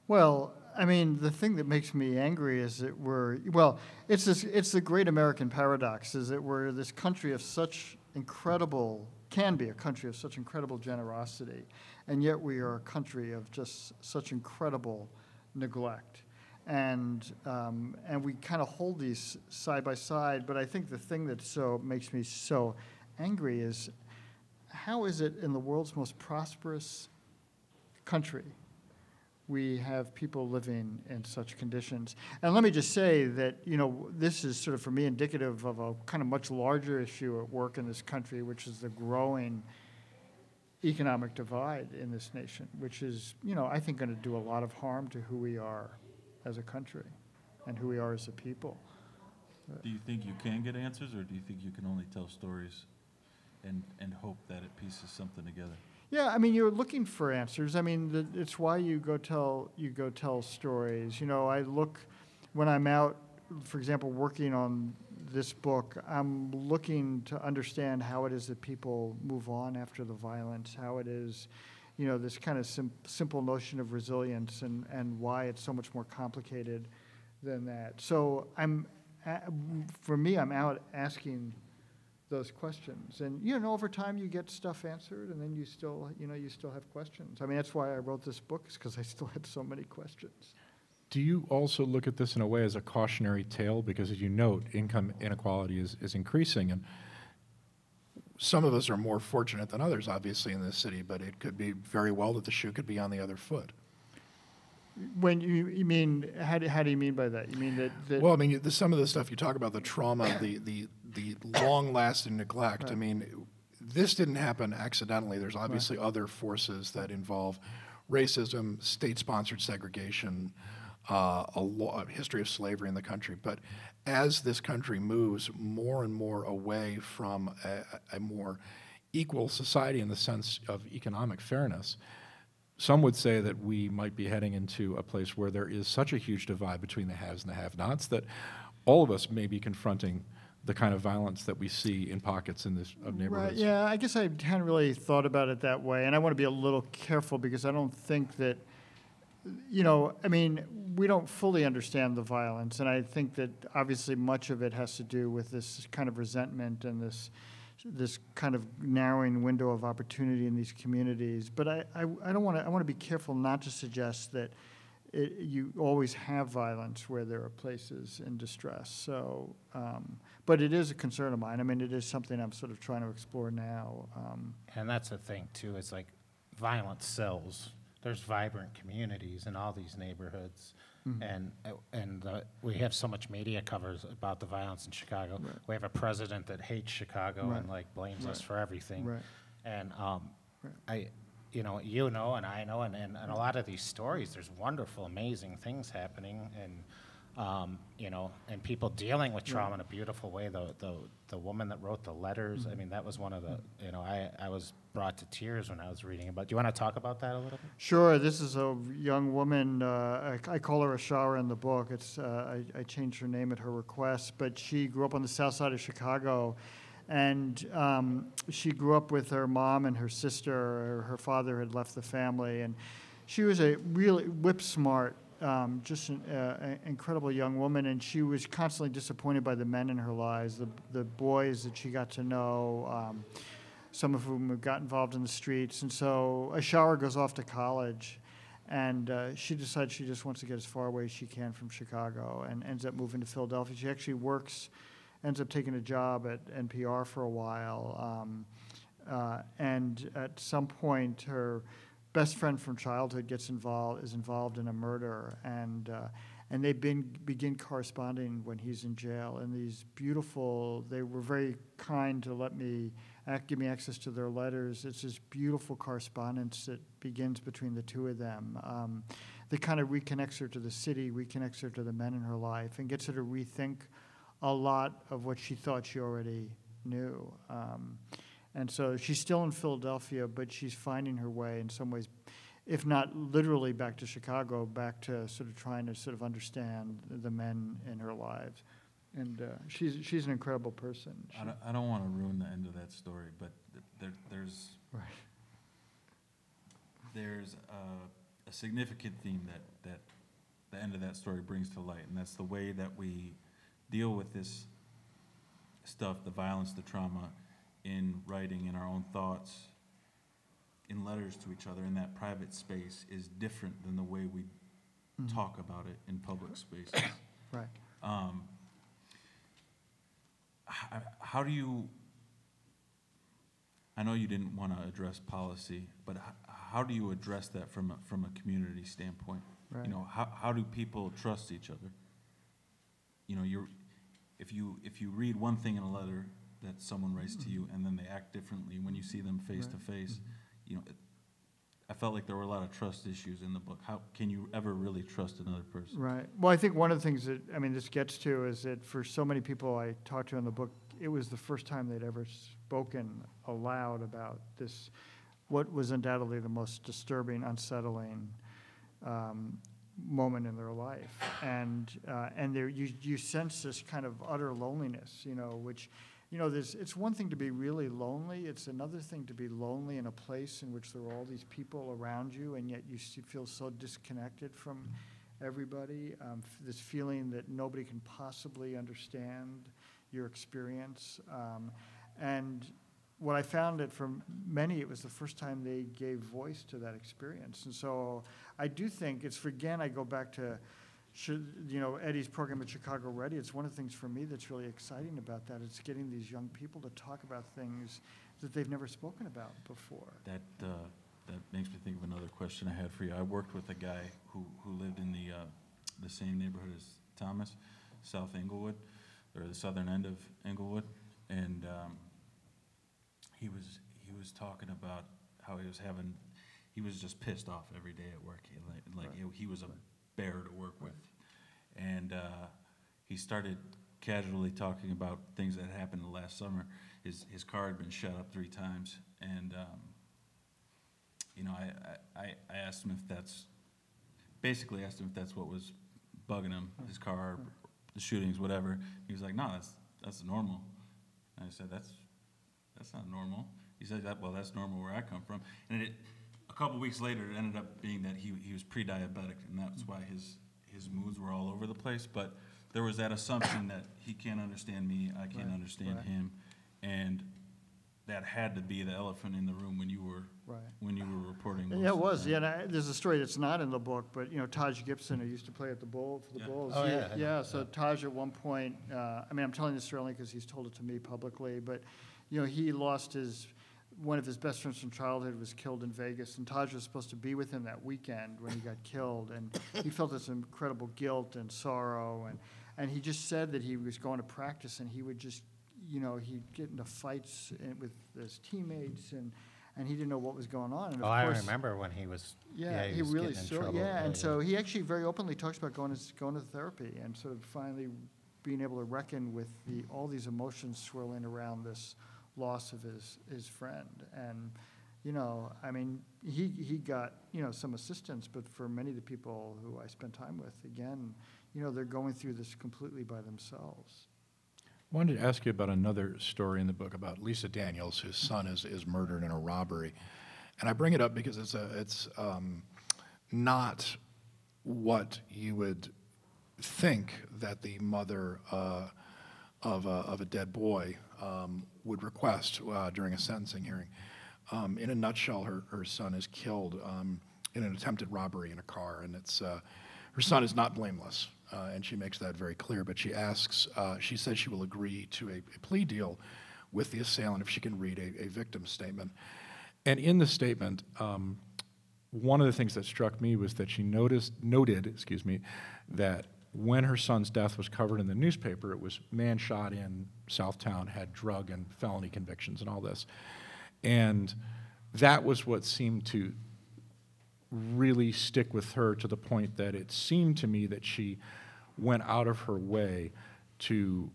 Well, I mean, the thing that makes me angry is that we're, well, it's this, it's the great American paradox, is that we're this country of such incredible, can be a country of such incredible generosity, and yet we are a country of just such incredible neglect. And, um, and we kind of hold these side by side, but I think the thing that so makes me so angry is how is it in the world's most prosperous country we have people living in such conditions. And let me just say that, you know, this is sort of for me indicative of a kind of much larger issue at work in this country, which is the growing economic divide in this nation, which is, you know, I think going to do a lot of harm to who we are as a country and who we are as a people. Do you think you can get answers, or do you think you can only tell stories and, and hope that it pieces something together? Yeah, I mean, you're looking for answers. I mean, the, it's why you go tell you go tell stories. You know, I look when I'm out, for example, working on this book. I'm looking to understand how it is that people move on after the violence. How it is, you know, this kind of sim- simple notion of resilience and and why it's so much more complicated than that. So I'm, for me, I'm out asking those questions. And, you know, over time you get stuff answered and then you still, you know, you still have questions. I mean, that's why I wrote this book, is because I still had so many questions. Do you also look at this in a way as a cautionary tale? Because as you note, income inequality is, is increasing, and some of us are more fortunate than others, obviously, in this city, but it could be very well that the shoe could be on the other foot. When you, you mean, how do, how do you mean by that? You mean that, that Well, I mean, the, some of the stuff you talk about, the trauma, the, the, the long-lasting neglect, I mean, this didn't happen accidentally. There's obviously other forces that involve racism, state-sponsored segregation, uh, a, lo- a history of slavery in the country. But as this country moves more and more away from a, a more equal society in the sense of economic fairness, some would say that we might be heading into a place where there is such a huge divide between the haves and the have-nots that all of us may be confronting the kind of violence that we see in pockets in this of Right, neighborhoods. yeah, I guess I hadn't really thought about it that way, and I want to be a little careful because I don't think that, you know, I mean, we don't fully understand the violence, and I think that obviously much of it has to do with this kind of resentment and this, this kind of narrowing window of opportunity in these communities. But I, I, I don't want to, I want to be careful not to suggest that it, you always have violence where there are places in distress. So, um, but it is a concern of mine. I mean, it is something I'm sort of trying to explore now. Um, And that's the thing too, is like violence sells. There's vibrant communities in all these neighborhoods. Mm-hmm. And, and uh, we have so much media covers about the violence in Chicago. Right. We have a president that hates Chicago Right. and like blames us Right. for everything. Right. And um. I, you know, you know, and I know, and, and, and a lot of these stories, there's wonderful, amazing things happening, and um, you know, and people dealing with trauma in a beautiful way. The the the woman that wrote the letters, Mm-hmm. I mean, that was one of the, you know, I I was brought to tears when I was reading about. Do you want to talk about that a little bit? Sure, this is a young woman. Uh, I, I call her Ashara in the book. It's uh, I, I changed her name at her request, but she grew up on the south side of Chicago, and um, she grew up with her mom and her sister. Her father had left the family, and she was a really whip smart, um, just an uh, incredible young woman. And she was constantly disappointed by the men in her lives, the the boys that she got to know. Um, some of whom got involved in the streets. And so Ashara goes off to college, and uh, she decides she just wants to get as far away as she can from Chicago and ends up moving to Philadelphia. She actually works, ends up taking a job at NPR for a while. Um, uh, and at some point, her best friend from childhood gets involved, is involved in a murder. And uh, and they been, begin corresponding when he's in jail. And these beautiful, they were very kind to let me, give me access to their letters. It's this beautiful correspondence that begins between the two of them. Um, that kind of reconnects her to the city, reconnects her to the men in her life, and gets her to rethink a lot of what she thought she already knew. Um, and so she's still in Philadelphia, but she's finding her way in some ways if not literally back to Chicago, back to sort of trying to sort of understand the men in her lives. And uh, she's she's an incredible person. I don't, I don't want to ruin the end of that story, but th- there, there's, Right. there's a, a significant theme that, that the end of that story brings to light, and that's the way that we deal with this stuff, the violence, the trauma, in writing, in our own thoughts, in letters to each other, in that private space, is different than the way we talk about it in public spaces. Right. Um, h- How do you, I know you didn't want to address policy, but h- how do you address that from, a from a community standpoint? Right. You know, how, how do people trust each other? You know, you're, if you, if you read one thing in a letter that someone writes to you, and then they act differently when you see them face to face, you know, it- I felt like there were a lot of trust issues in the book. How, can you ever really trust another person? Right. Well, I think one of the things that, I mean, this gets to is that for so many people I talked to in the book, it was the first time they'd ever spoken aloud about this, what was undoubtedly the most disturbing, unsettling um, moment in their life. And, uh, and there, you, you sense this kind of utter loneliness, you know, which, you know, there's, it's one thing to be really lonely. It's another thing to be lonely in a place in which there are all these people around you, and yet you feel so disconnected from everybody. Um, this feeling that nobody can possibly understand your experience. Um, and what I found that for many, it was the first time they gave voice to that experience. And so I do think it's, for again, I go back to, should, you know, Eddie's program at Chicago Ready. It's one of the things for me that's really exciting about that. It's getting these young people to talk about things that they've never spoken about before. That, uh, that makes me think of another question I had for you. I worked with a guy who, who lived in the, uh, the same neighborhood as Thomas, South Englewood, or the southern end of Englewood, and, um, he was, he was talking about how he was having, he was just pissed off every day at work. He Like, like, he- he was a bear to work with. And, uh, he started casually talking about things that happened last summer. His, his car had been shut up three times, and, um, you know, I, I, I asked him if that's, basically asked him if that's what was bugging him, his car, the shootings, whatever. He was like, no, that's, that's normal. And I said, that's, that's not normal. He said, that, well, that's normal where I come from. And it, a couple weeks later, it ended up being that he, he was pre-diabetic, and that's why his, his moods were all over the place. But there was that assumption that he can't understand me, I can't Right, understand right. him. And that had to be the elephant in the room when you were, Right. when you were reporting. most Yeah, it of was. time. Yeah, and I, there's a story that's not in the book, but you know, Taj Gibson, who used to play at the Bowl, for the Yeah. Bulls. Oh, he- yeah, I know. Yeah. So Taj at one point, uh, I mean, I'm telling this story only because he's told it to me publicly, but you know, he lost his one of his best friends from childhood was killed in Vegas, and Taj was supposed to be with him that weekend when he got killed, and he felt this incredible guilt and sorrow, and and he just said that he was going to practice, and he would just, you know, he'd get into fights in- with his teammates, and and he didn't know what was going on. And of Oh, I course, remember when he was, yeah, yeah, he, he was really so trouble. yeah, and so he actually very openly talks about going to going to therapy and sort of finally being able to reckon with the all these emotions swirling around this loss of his his friend. And you know I mean he he got you know some assistance but for many of the people who I spent time with again you know they're going through this completely by themselves. I Wanted to ask you about another story in the book about Lisa Daniels, whose son is, is murdered in a robbery. And I bring it up because it's, a, it's um, not what you would think that the mother uh, of, a, of a dead boy um, would request uh, during a sentencing hearing. Um, in a nutshell, her, her son is killed um, in an attempted robbery in a car, and it's uh, her son is not blameless, uh, and she makes that very clear. But she asks, uh, she says she will agree to a, a plea deal with the assailant if she can read a, a victim statement. And in the statement, um, one of the things that struck me was that she noticed, noted, excuse me, that when her son's death was covered in the newspaper, it was man shot in Southtown, had drug and felony convictions and all this. And that was what seemed to really stick with her to the point that it seemed to me that she went out of her way to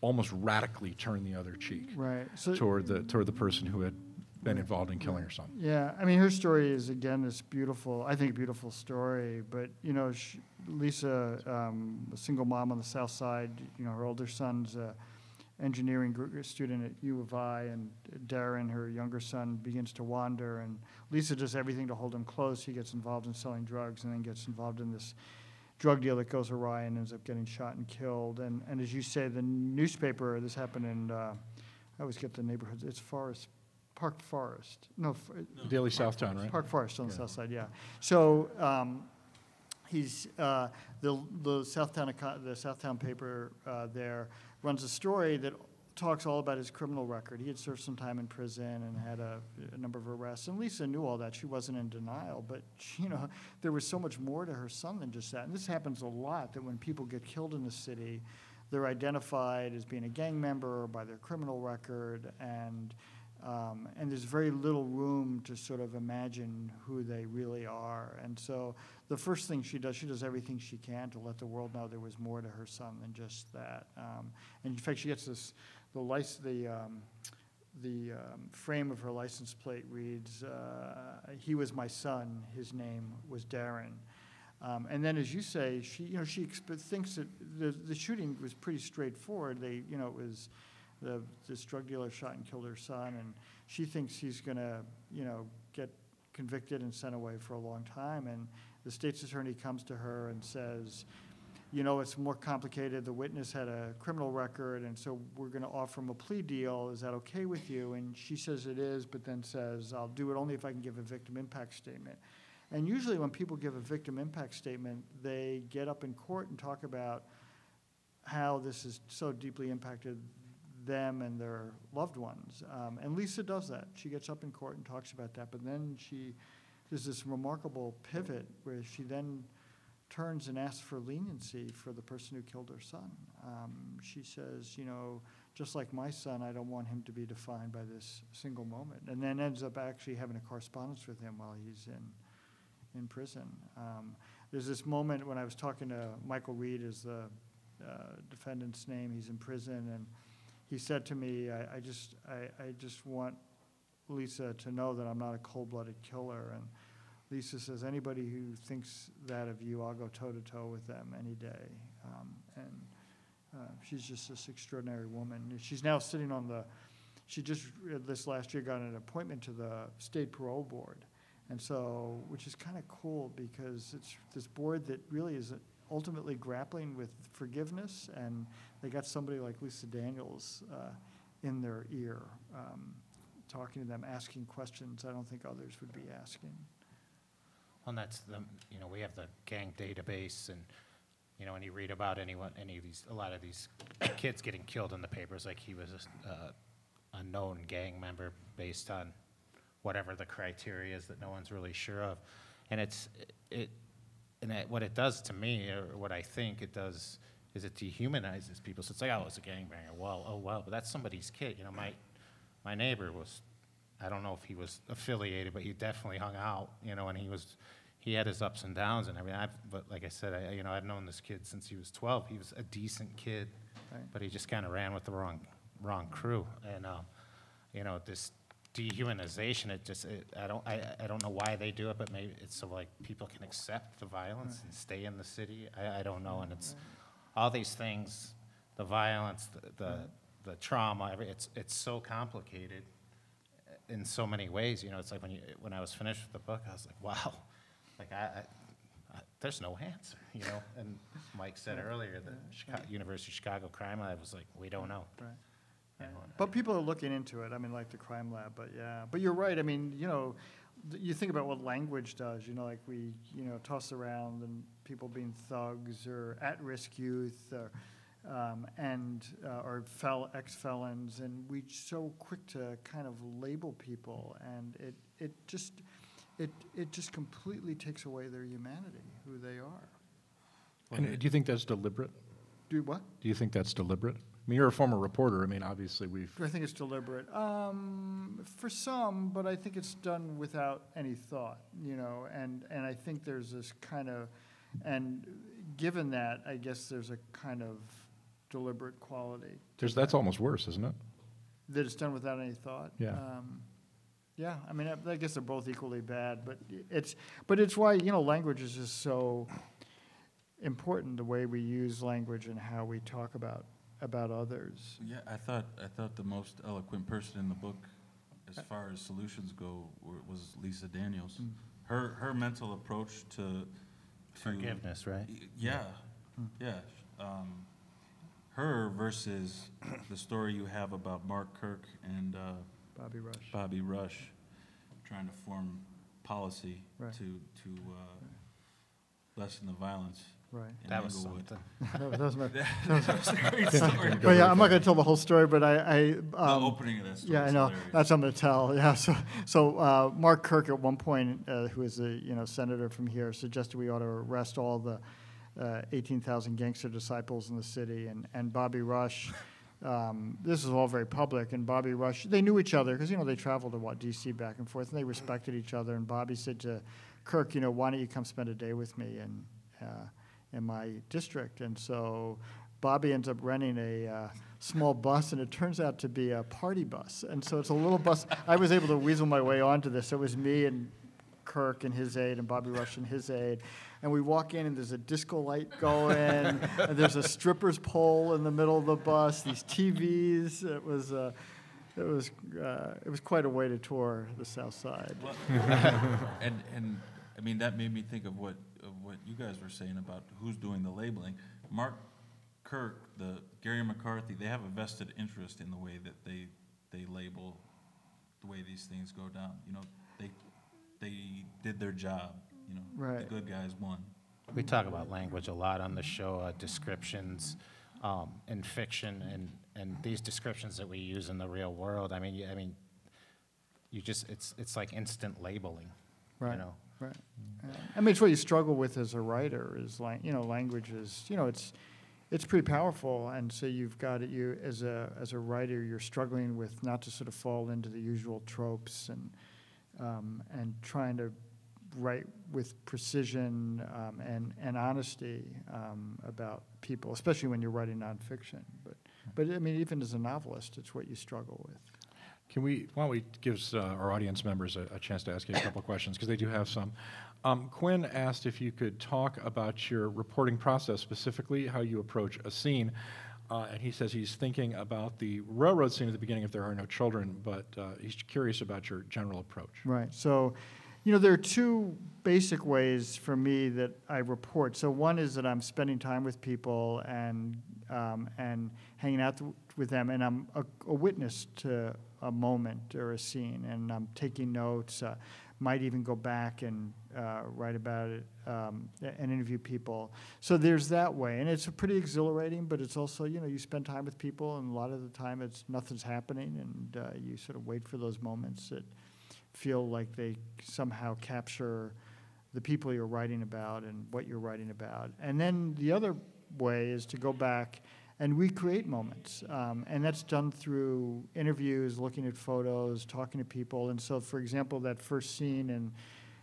almost radically turn the other cheek right so toward the toward the person who had been involved in killing her son. Yeah, I mean, her story is again this beautiful, I think, beautiful story. But you know, sh Lisa, um, a single mom on the South Side. You know, her older son's uh, engineering gr- student at U of I, and Darren, her younger son, begins to wander, and Lisa does everything to hold him close. He gets involved in selling drugs and then gets involved in this drug deal that goes awry and ends up getting shot and killed. And, and as you say, the newspaper, this happened in, uh, I always get the neighborhoods, it's Forest, Park Forest. No, F- Daily Southtown, right? Park Forest on the south side, yeah. So, um, he's, uh, the, the Southtown, eco- the Southtown paper, uh, there runs a story that talks all about his criminal record. He had served some time in prison and had a, a number of arrests. And Lisa knew all that. She wasn't in denial, but, she, you know, there was so much more to her son than just that. And this happens a lot, that when people get killed in the city, they're identified as being a gang member or by their criminal record, and, um, and there's very little room to sort of imagine who they really are. And so the first thing she does, she does everything she can to let the world know there was more to her son than just that. Um, and in fact, she gets this, the license, the, um, the um, frame of her license plate reads, uh, "He was my son. His name was Darren." Um, and then, as you say, she, you know, she exp- thinks that the, the shooting was pretty straightforward. They, you know, it was the, this drug dealer shot and killed her son, and she thinks he's going to, you know, get convicted and sent away for a long time. And the state's attorney comes to her and says, you know, it's more complicated. The witness had a criminal record, and so we're going to offer him a plea deal. Is that okay with you? And she says it is, but then says, I'll do it only if I can give a victim impact statement. And usually, when people give a victim impact statement, they get up in court and talk about how this has so deeply impacted them and their loved ones. Um, and Lisa does that. She gets up in court and talks about that. But then she, there's this remarkable pivot where she then turns and asks for leniency for the person who killed her son. Um, she says, you know, just like my son, I don't want him to be defined by this single moment. And then ends up actually having a correspondence with him while he's in, in prison. Um, there's this moment when I was talking to Michael Reed, is the uh, defendant's name. He's in prison, and he said to me, I, I just, I, I just want Lisa to know that I'm not a cold-blooded killer. And Lisa says, anybody who thinks that of you, I'll go toe-to-toe with them any day. Um, and uh, she's just this extraordinary woman. She's now sitting on the, she just, uh, this last year, got an appointment to the state parole board. And so, which is kind of cool because it's this board that really is ultimately grappling with forgiveness, and they got somebody like Lisa Daniels uh, in their ear, um, talking to them, asking questions I don't think others would be asking. And that's the, you know, we have the gang database and, you know, when you read about anyone, any of these, a lot of these kids getting killed in the papers, like he was uh, a known gang member based on whatever the criteria is that no one's really sure of. And it's, it, and it, what it does to me, or what I think it does, is it dehumanizes people. So it's like, oh, it's a gangbanger. Well, oh, well, but that's somebody's kid. You know, my, my neighbor was, I don't know if he was affiliated, but he definitely hung out, you know, and he was, he had his ups and downs and everything. I've, but like I said, I, you know, I've known this kid since he was 12. He was a decent kid, Right. but he just kind of ran with the wrong, wrong crew. And, um, you know, this dehumanization, it just, it, I don't, I, I don't know why they do it, but maybe it's so like people can accept the violence and stay in the city. I, I don't know. And it's, all these things, the violence, the, the, the trauma, every, it's, it's so complicated in so many ways. You know, it's like when you, when I was finished with the book, I was like, wow, like I, I, I there's no answer, you know? And Mike said earlier that Chicago, University of Chicago Crime Lab was like, we don't know. Right. You know, and- But people are looking into it, I mean, like the crime lab, but yeah. But you're right, I mean, you know, th- you think about what language does, you know, like we, you know, toss around and people being thugs or at-risk youth or, um, and, uh, or fel, ex-felons, and we're so quick to kind of label people, and it, it just, it, it just completely takes away their humanity, who they are. And do you think that's deliberate? Do what? Do you think that's deliberate? Mean, you're a former reporter. I mean, obviously, we've, I think it's deliberate? Um, for some, but I think it's done without any thought, you know, and, and I think there's this kind of, and given that, I guess there's a kind of deliberate quality. there's, that's almost worse, isn't it? That it's done without any thought. Yeah. Um, Yeah, I mean, I I guess they're both equally bad, but it's, but it's why, you know, language is just so important, the way we use language and how we talk about about others. Yeah, I thought, I thought the most eloquent person in the book, as far as solutions go, were- was Lisa Daniels. Mm. Her, her mental approach to. to- Forgiveness, right? Y- Yeah, yeah. Um, her versus the story you have about Mark Kirk and uh, Bobby Rush. Bobby Rush trying to form policy Right. to, to uh, lessen the violence Right. in That was Englewood. something. That was my- That's a great story. But yeah, I'm not going to tell the whole story, but I, I The um, opening of that story Yeah, I is know. hilarious. That's going to tell. Yeah. So, so uh, Mark Kirk at one point, uh, who is a you know senator from here, suggested we ought to arrest all the uh, 18,000 gangster disciples in the city, and and Bobby Rush. Um, this is all very public, and Bobby Rush. They knew each other because you know they traveled to what D.C. back and forth, and they respected each other. And Bobby said to Kirk, you know, why don't you come spend a day with me in uh, in my district? And so Bobby ends up renting a uh, small bus, and it turns out to be a party bus. And so it's a little bus. I was able to weasel my way onto this. It was me and Kirk and his aide, and Bobby Rush and his aide. And we walk in, and there's a disco light going, and there's a stripper's pole in the middle of the bus. These TVs. It was. Uh, it was uh, it was quite a way to tour the South Side. Well, and and I mean that made me think of what of what you guys were saying about who's doing the labeling. Mark Kirk, the Garry McCarthy, they have a vested interest in the way that they they label the way these things go down. You know, they they did their job. You know, Right. the good guys won. We talk about language a lot on the show, uh, descriptions um, in fiction, and, and these descriptions that we use in the real world. I mean, you, I mean, you just it's it's like instant labeling, Right. you know. Right. Yeah. I mean, it's what you struggle with as a writer is like, you know, language is, you know, it's, it's pretty powerful. And so you've got it, you, as a, as a writer, you're struggling with not to sort of fall into the usual tropes and, um, and trying to write with precision, um, and, and honesty, um, about people, especially when you're writing nonfiction. But, but I mean, even as a novelist, it's what you struggle with. Can we, why don't we give uh, our audience members a, a chance to ask you a couple questions, because they do have some. Um, Quinn asked if you could talk about your reporting process, specifically how you approach a scene. Uh, and he says he's thinking about the railroad scene at the beginning if there are no children, but uh, he's curious about your general approach. Right. So, you know, there are two basic ways for me that I report. So one is that I'm spending time with people and um, and hanging out th- with them, and I'm a, a witness to a moment or a scene, and I'm taking notes. Uh, might even go back and uh, write about it um, and interview people. So there's that way, and it's pretty exhilarating. But it's also, you know, you spend time with people, and a lot of the time it's nothing's happening, and uh, you sort of wait for those moments that feel like they somehow capture the people you're writing about and what you're writing about. And then the other way is to go back and recreate moments. Um, and that's done through interviews, looking at photos, talking to people. And so, for example, that first scene in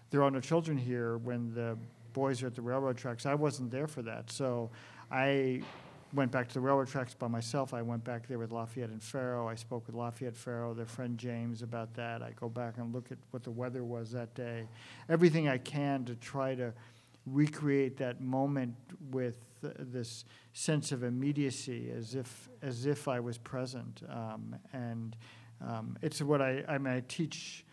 There Are No Children Here, when the boys are at the railroad tracks, I wasn't there for that. So I went back to the railroad tracks by myself. I went back there with Lafayette and Pharaoh. I spoke with Lafayette Pharaoh, their friend James, about that. I go back and look at what the weather was that day. Everything I can to try to recreate that moment with th- this sense of immediacy, as if as if I was present. Um, and um, it's what I I mean. I teach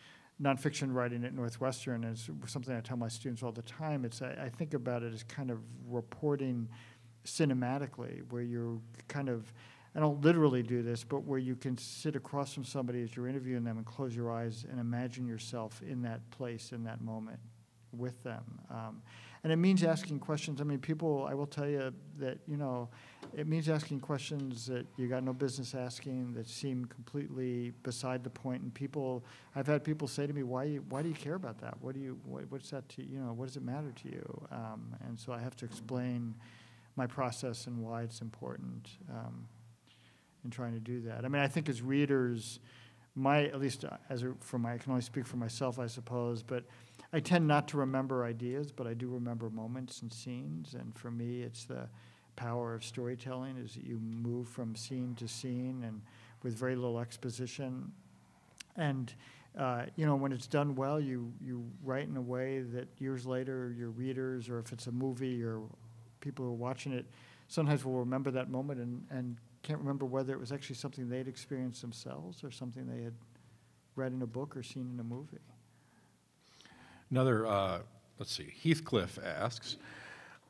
nonfiction writing at Northwestern. It's something I tell my students all the time. It's I, I think about it as kind of reporting cinematically, where you're kind of, I don't literally do this, but where you can sit across from somebody as you're interviewing them and close your eyes and imagine yourself in that place, in that moment with them. Um, and it means asking questions. I mean, people, I will tell you that, you know, it means asking questions that you got no business asking, that seem completely beside the point. And people, I've had people say to me, why, why do you care about that? What do you, what, what's that to, you know, what does it matter to you? Um, and so I have to explain my process and why it's important um, in trying to do that. I mean, I think as readers, my at least uh, as a, for my I can only speak for myself, I suppose, but I tend not to remember ideas, but I do remember moments and scenes. And for me, it's the power of storytelling is that you move from scene to scene and with very little exposition. And uh, you know, when it's done well, you you write in a way that years later, your readers, or if it's a movie or people who are watching it, sometimes will remember that moment and, and can't remember whether it was actually something they'd experienced themselves or something they had read in a book or seen in a movie. Another, uh, let's see, Heathcliff asks,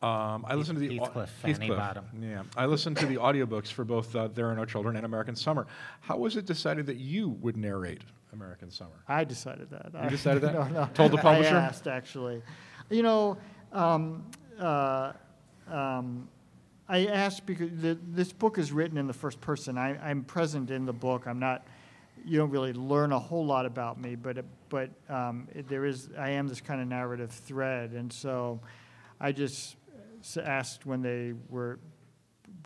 um, I listened to the. au- Heathcliff, Bottom. Yeah, I listened to the audiobooks for both uh, There Are No Children and American Summer. How was it decided that you would narrate American Summer? I decided that. You I- decided that? No, no. Told the publisher? I asked, actually. You know, um, uh, um, I asked because the, this book is written in the first person. I, I'm present in the book. I'm not. You don't really learn a whole lot about me, but but um, there is. I am this kind of narrative thread, and so I just asked when they were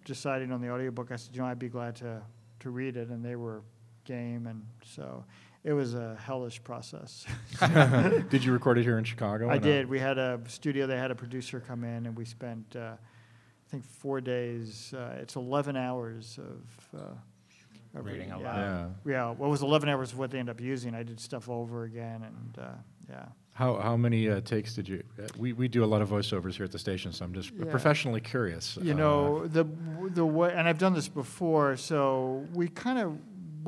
deciding on the audiobook. I said, you know, I'd be glad to to read it, and they were game, and so it was a hellish process. Did you record it here in Chicago? I did. We had a studio. They had a producer come in, and we spent, uh, I think, four days. Uh, it's 11 hours of. Uh, of Reading yeah. aloud. Yeah. Yeah. Well, it was 11 hours of what they ended up using. I did stuff over again, and uh, yeah. How, how many uh, takes did you? Uh, we, we do a lot of voiceovers here at the station, so I'm just Yeah. professionally curious. You Uh, know, the the way, and I've done this before. So we kind of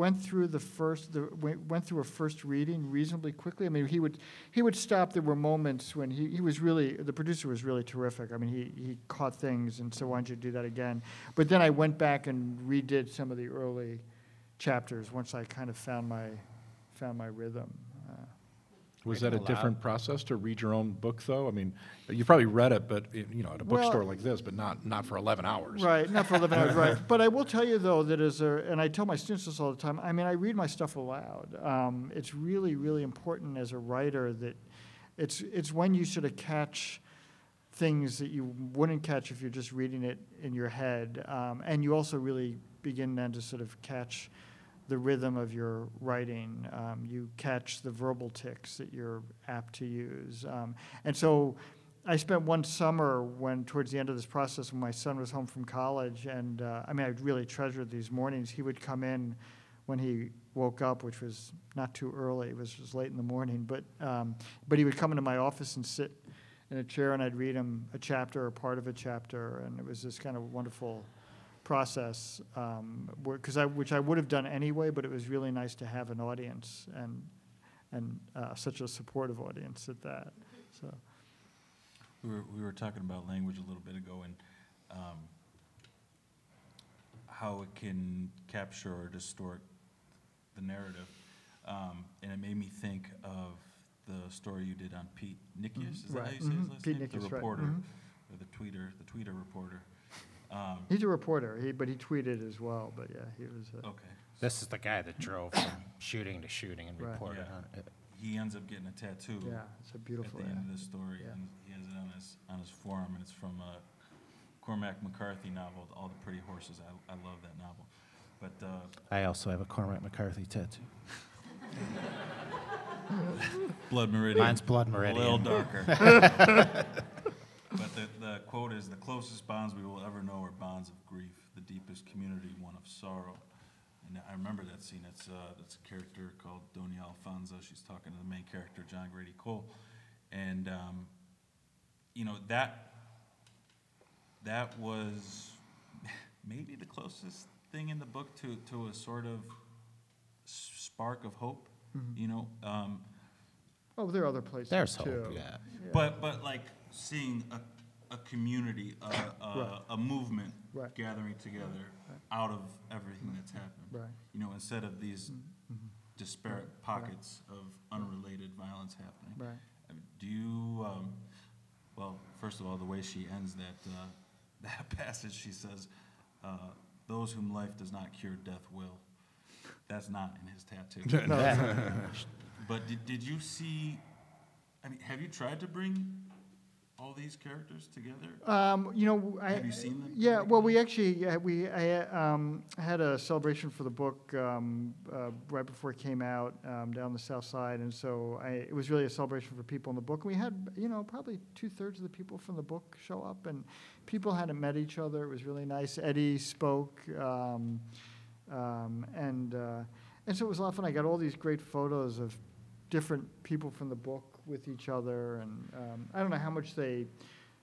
went through the first, the went through a first reading reasonably quickly. I mean, he would he would stop. There were moments when he, he was really the producer was really terrific. I mean, he he caught things and so why don't you do that again? But then I went back and redid some of the early chapters once I kind of found my found my rhythm. Was that a different aloud. process to read your own book, though? I mean, you probably read it, but you know, at a Well- bookstore like this, but not not for 11 hours. Right, not for 11 hours, right. But I will tell you, though, that as a, and I tell my students this all the time, I mean, I read my stuff aloud. Um, it's really, really important as a writer that it's, it's when you sort of catch things that you wouldn't catch if you're just reading it in your head. Um, and you also really begin then to sort of catch the rhythm of your writing. Um, you catch the verbal tics that you're apt to use. Um, and so I spent one summer when, towards the end of this process, when my son was home from college, and uh, I mean, I really treasured these mornings. He would come in when he woke up, which was not too early, it was just late in the morning, but, um, but he would come into my office and sit in a chair, and I'd read him a chapter or part of a chapter, and it was this kind of wonderful process, um, where, cause I, which I would have done anyway, but it was really nice to have an audience and, and uh, such a supportive audience at that, so. We were, we were talking about language a little bit ago and um, how it can capture or distort the narrative. Um, And it made me think of the story you did on Pete Nickeas, is that how you say his Mhm. last Pete name? The Nickeas, right. reporter, Mhm. or the tweeter, the tweeter reporter. Um, He's a reporter, he, but he tweeted as well, but yeah, he was, uh, Okay, This is the guy that drove from shooting to shooting and Right. reported Yeah. on it. he ends up getting a tattoo. yeah, it's a at beautiful, the yeah. end of the story, Yeah. and he has it on his, on his forearm, and it's from a Cormac McCarthy novel, All the Pretty Horses. I, I love that novel. But, uh, I also have a Cormac McCarthy tattoo. Blood Meridian. Mine's Blood Meridian. A little Meridian. darker. But the, the quote is, "The closest bonds we will ever know are bonds of grief, the deepest community, one of sorrow." And I remember that scene. It's, uh, it's a character called Donia Alfonso. She's talking to the main character, John Grady Cole. And, um, you know, that, that was maybe the closest thing in the book to, to a sort of spark of hope, you know? Um, Oh, there are other places There's too. hope, yeah. but, but like seeing a, a community, a, a, Right. a movement Right. gathering together out of everything that's happened. Right. You know, instead of these disparate pockets of unrelated violence happening. Right. I mean, Do you, um, well, first of all, the way she ends that, uh, that passage, she says, uh, those whom life does not cure, death will. That's not in his tattoo. But did, did you see, I mean, have you tried to bring all these characters together? Um, you know, I. Have you seen them? Yeah, well, we actually, uh, we, I, um, had a celebration for the book, um, uh, right before it came out, um, down the south side, and so I, it was really a celebration for people in the book. We had, you know, probably two-thirds of the people from the book show up, and people hadn't met each other, it was really nice. Eddie spoke, um, um, and, uh, and so it was a lot of fun. I got all these great photos of different people from the book with each other, and, um, I don't know how much they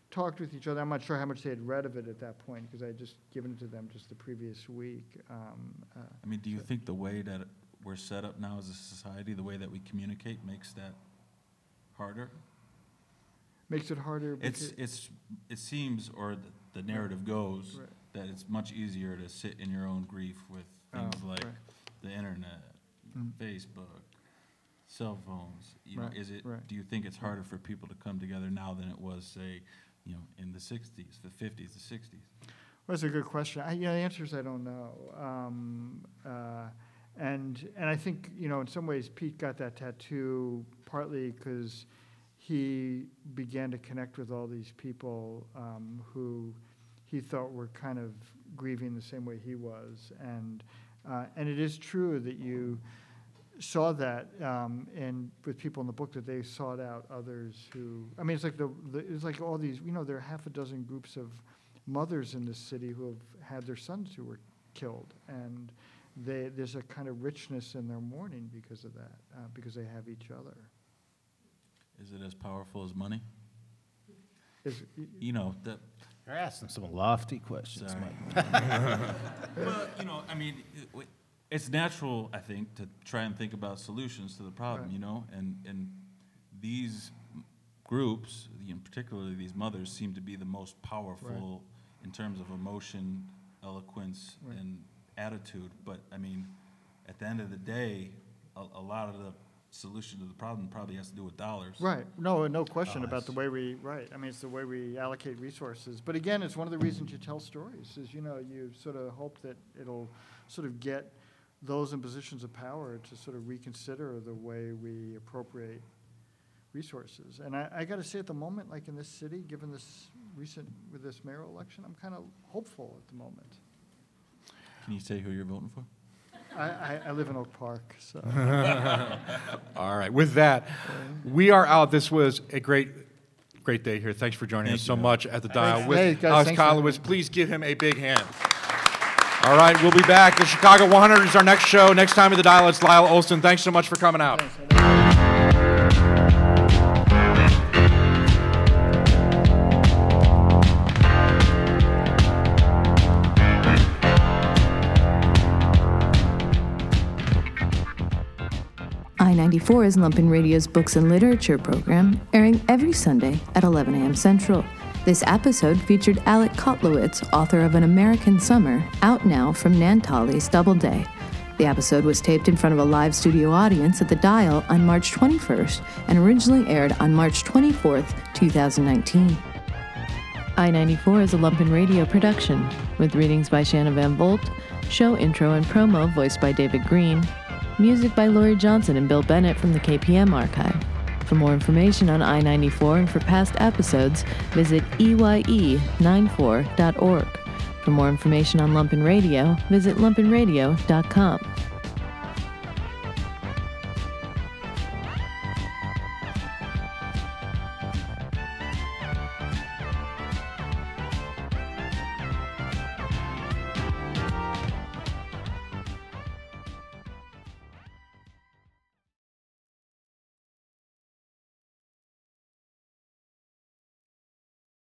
talked with each other. I'm not sure how much they had read of it at that point because I had just given it to them just the previous week. Um, uh, I mean, do you think the way that we're set up now as a society, the way that we communicate makes that harder? makes it harder. It's, it's, it seems, or the- the narrative goes, Right. that it's much easier to sit in your own grief with things Oh, like right. the internet, Mm. Facebook, cell phones. You know, Right, is it, right. do you think it's harder for people to come together now than it was, say, you know, in the sixties, the fifties, the sixties? Well, that's a good question. I, yeah, the answer is I don't know. Um, uh, and and I think you know in some ways Pete got that tattoo partly because he began to connect with all these people um, who he thought were kind of grieving the same way he was, and uh, and it is true that you saw that um, and with people in the book that they sought out others who I mean it's like the, the it's like all these you know there are half a dozen groups of mothers in this city who have had their sons who were killed and they, there's a kind of richness in their mourning because of that uh, because they have each other Is it as powerful as money? is, You know, that, You're asking some lofty questions, Sorry. Mike. Well, you know, I mean, it- w- it's natural, I think, to try and think about solutions to the problem, Right. you know? And, and these groups, know, particularly these mothers, seem to be the most powerful in terms of emotion, eloquence, Right. and attitude. But, I mean, at the end of the day, a, a lot of the solution to the problem probably has to do with dollars. right no no question about the way we right i mean it's the way we allocate resources but again it's one of the reasons you tell stories is you know you sort of hope that it'll sort of get those in positions of power to sort of reconsider the way we appropriate resources. And I, I got to say, at the moment, like in this city, given this recent, with this mayoral election, I'm kind of hopeful at the moment. Can you say who you're voting for? I, I, I live in Oak Park, so. All right, with that, we are out. This was a great, great day here. Thanks for joining Thank us so Alex. much at the dial Thanks. with Hey, guys, Alex thanks for having Kotlowitz. me. Please give him a big hand. All right, we'll be back. The Chicago 100 is our next show. Next time at the dial, it's Lyle Olson. Thanks so much for coming out. I 94 is Lumpen Radio's books and literature program, airing every Sunday at 11 a.m. Central. This episode featured Alex Kotlowitz, author of An American Summer, out now from Nan Talese Doubleday. The episode was taped in front of a live studio audience at the Dial on March 21st and originally aired on March 24th, 2019. I 94 is a Lumpen Radio production, with readings by Shanna Van Volt, show intro and promo voiced by David Green, music by Laurie Johnson and Bill Bennett from the KPM archive. For more information on I 94 and for past episodes, visit E EYE94.org. For more information on Lumpen Radio, visit lumpenradio.com.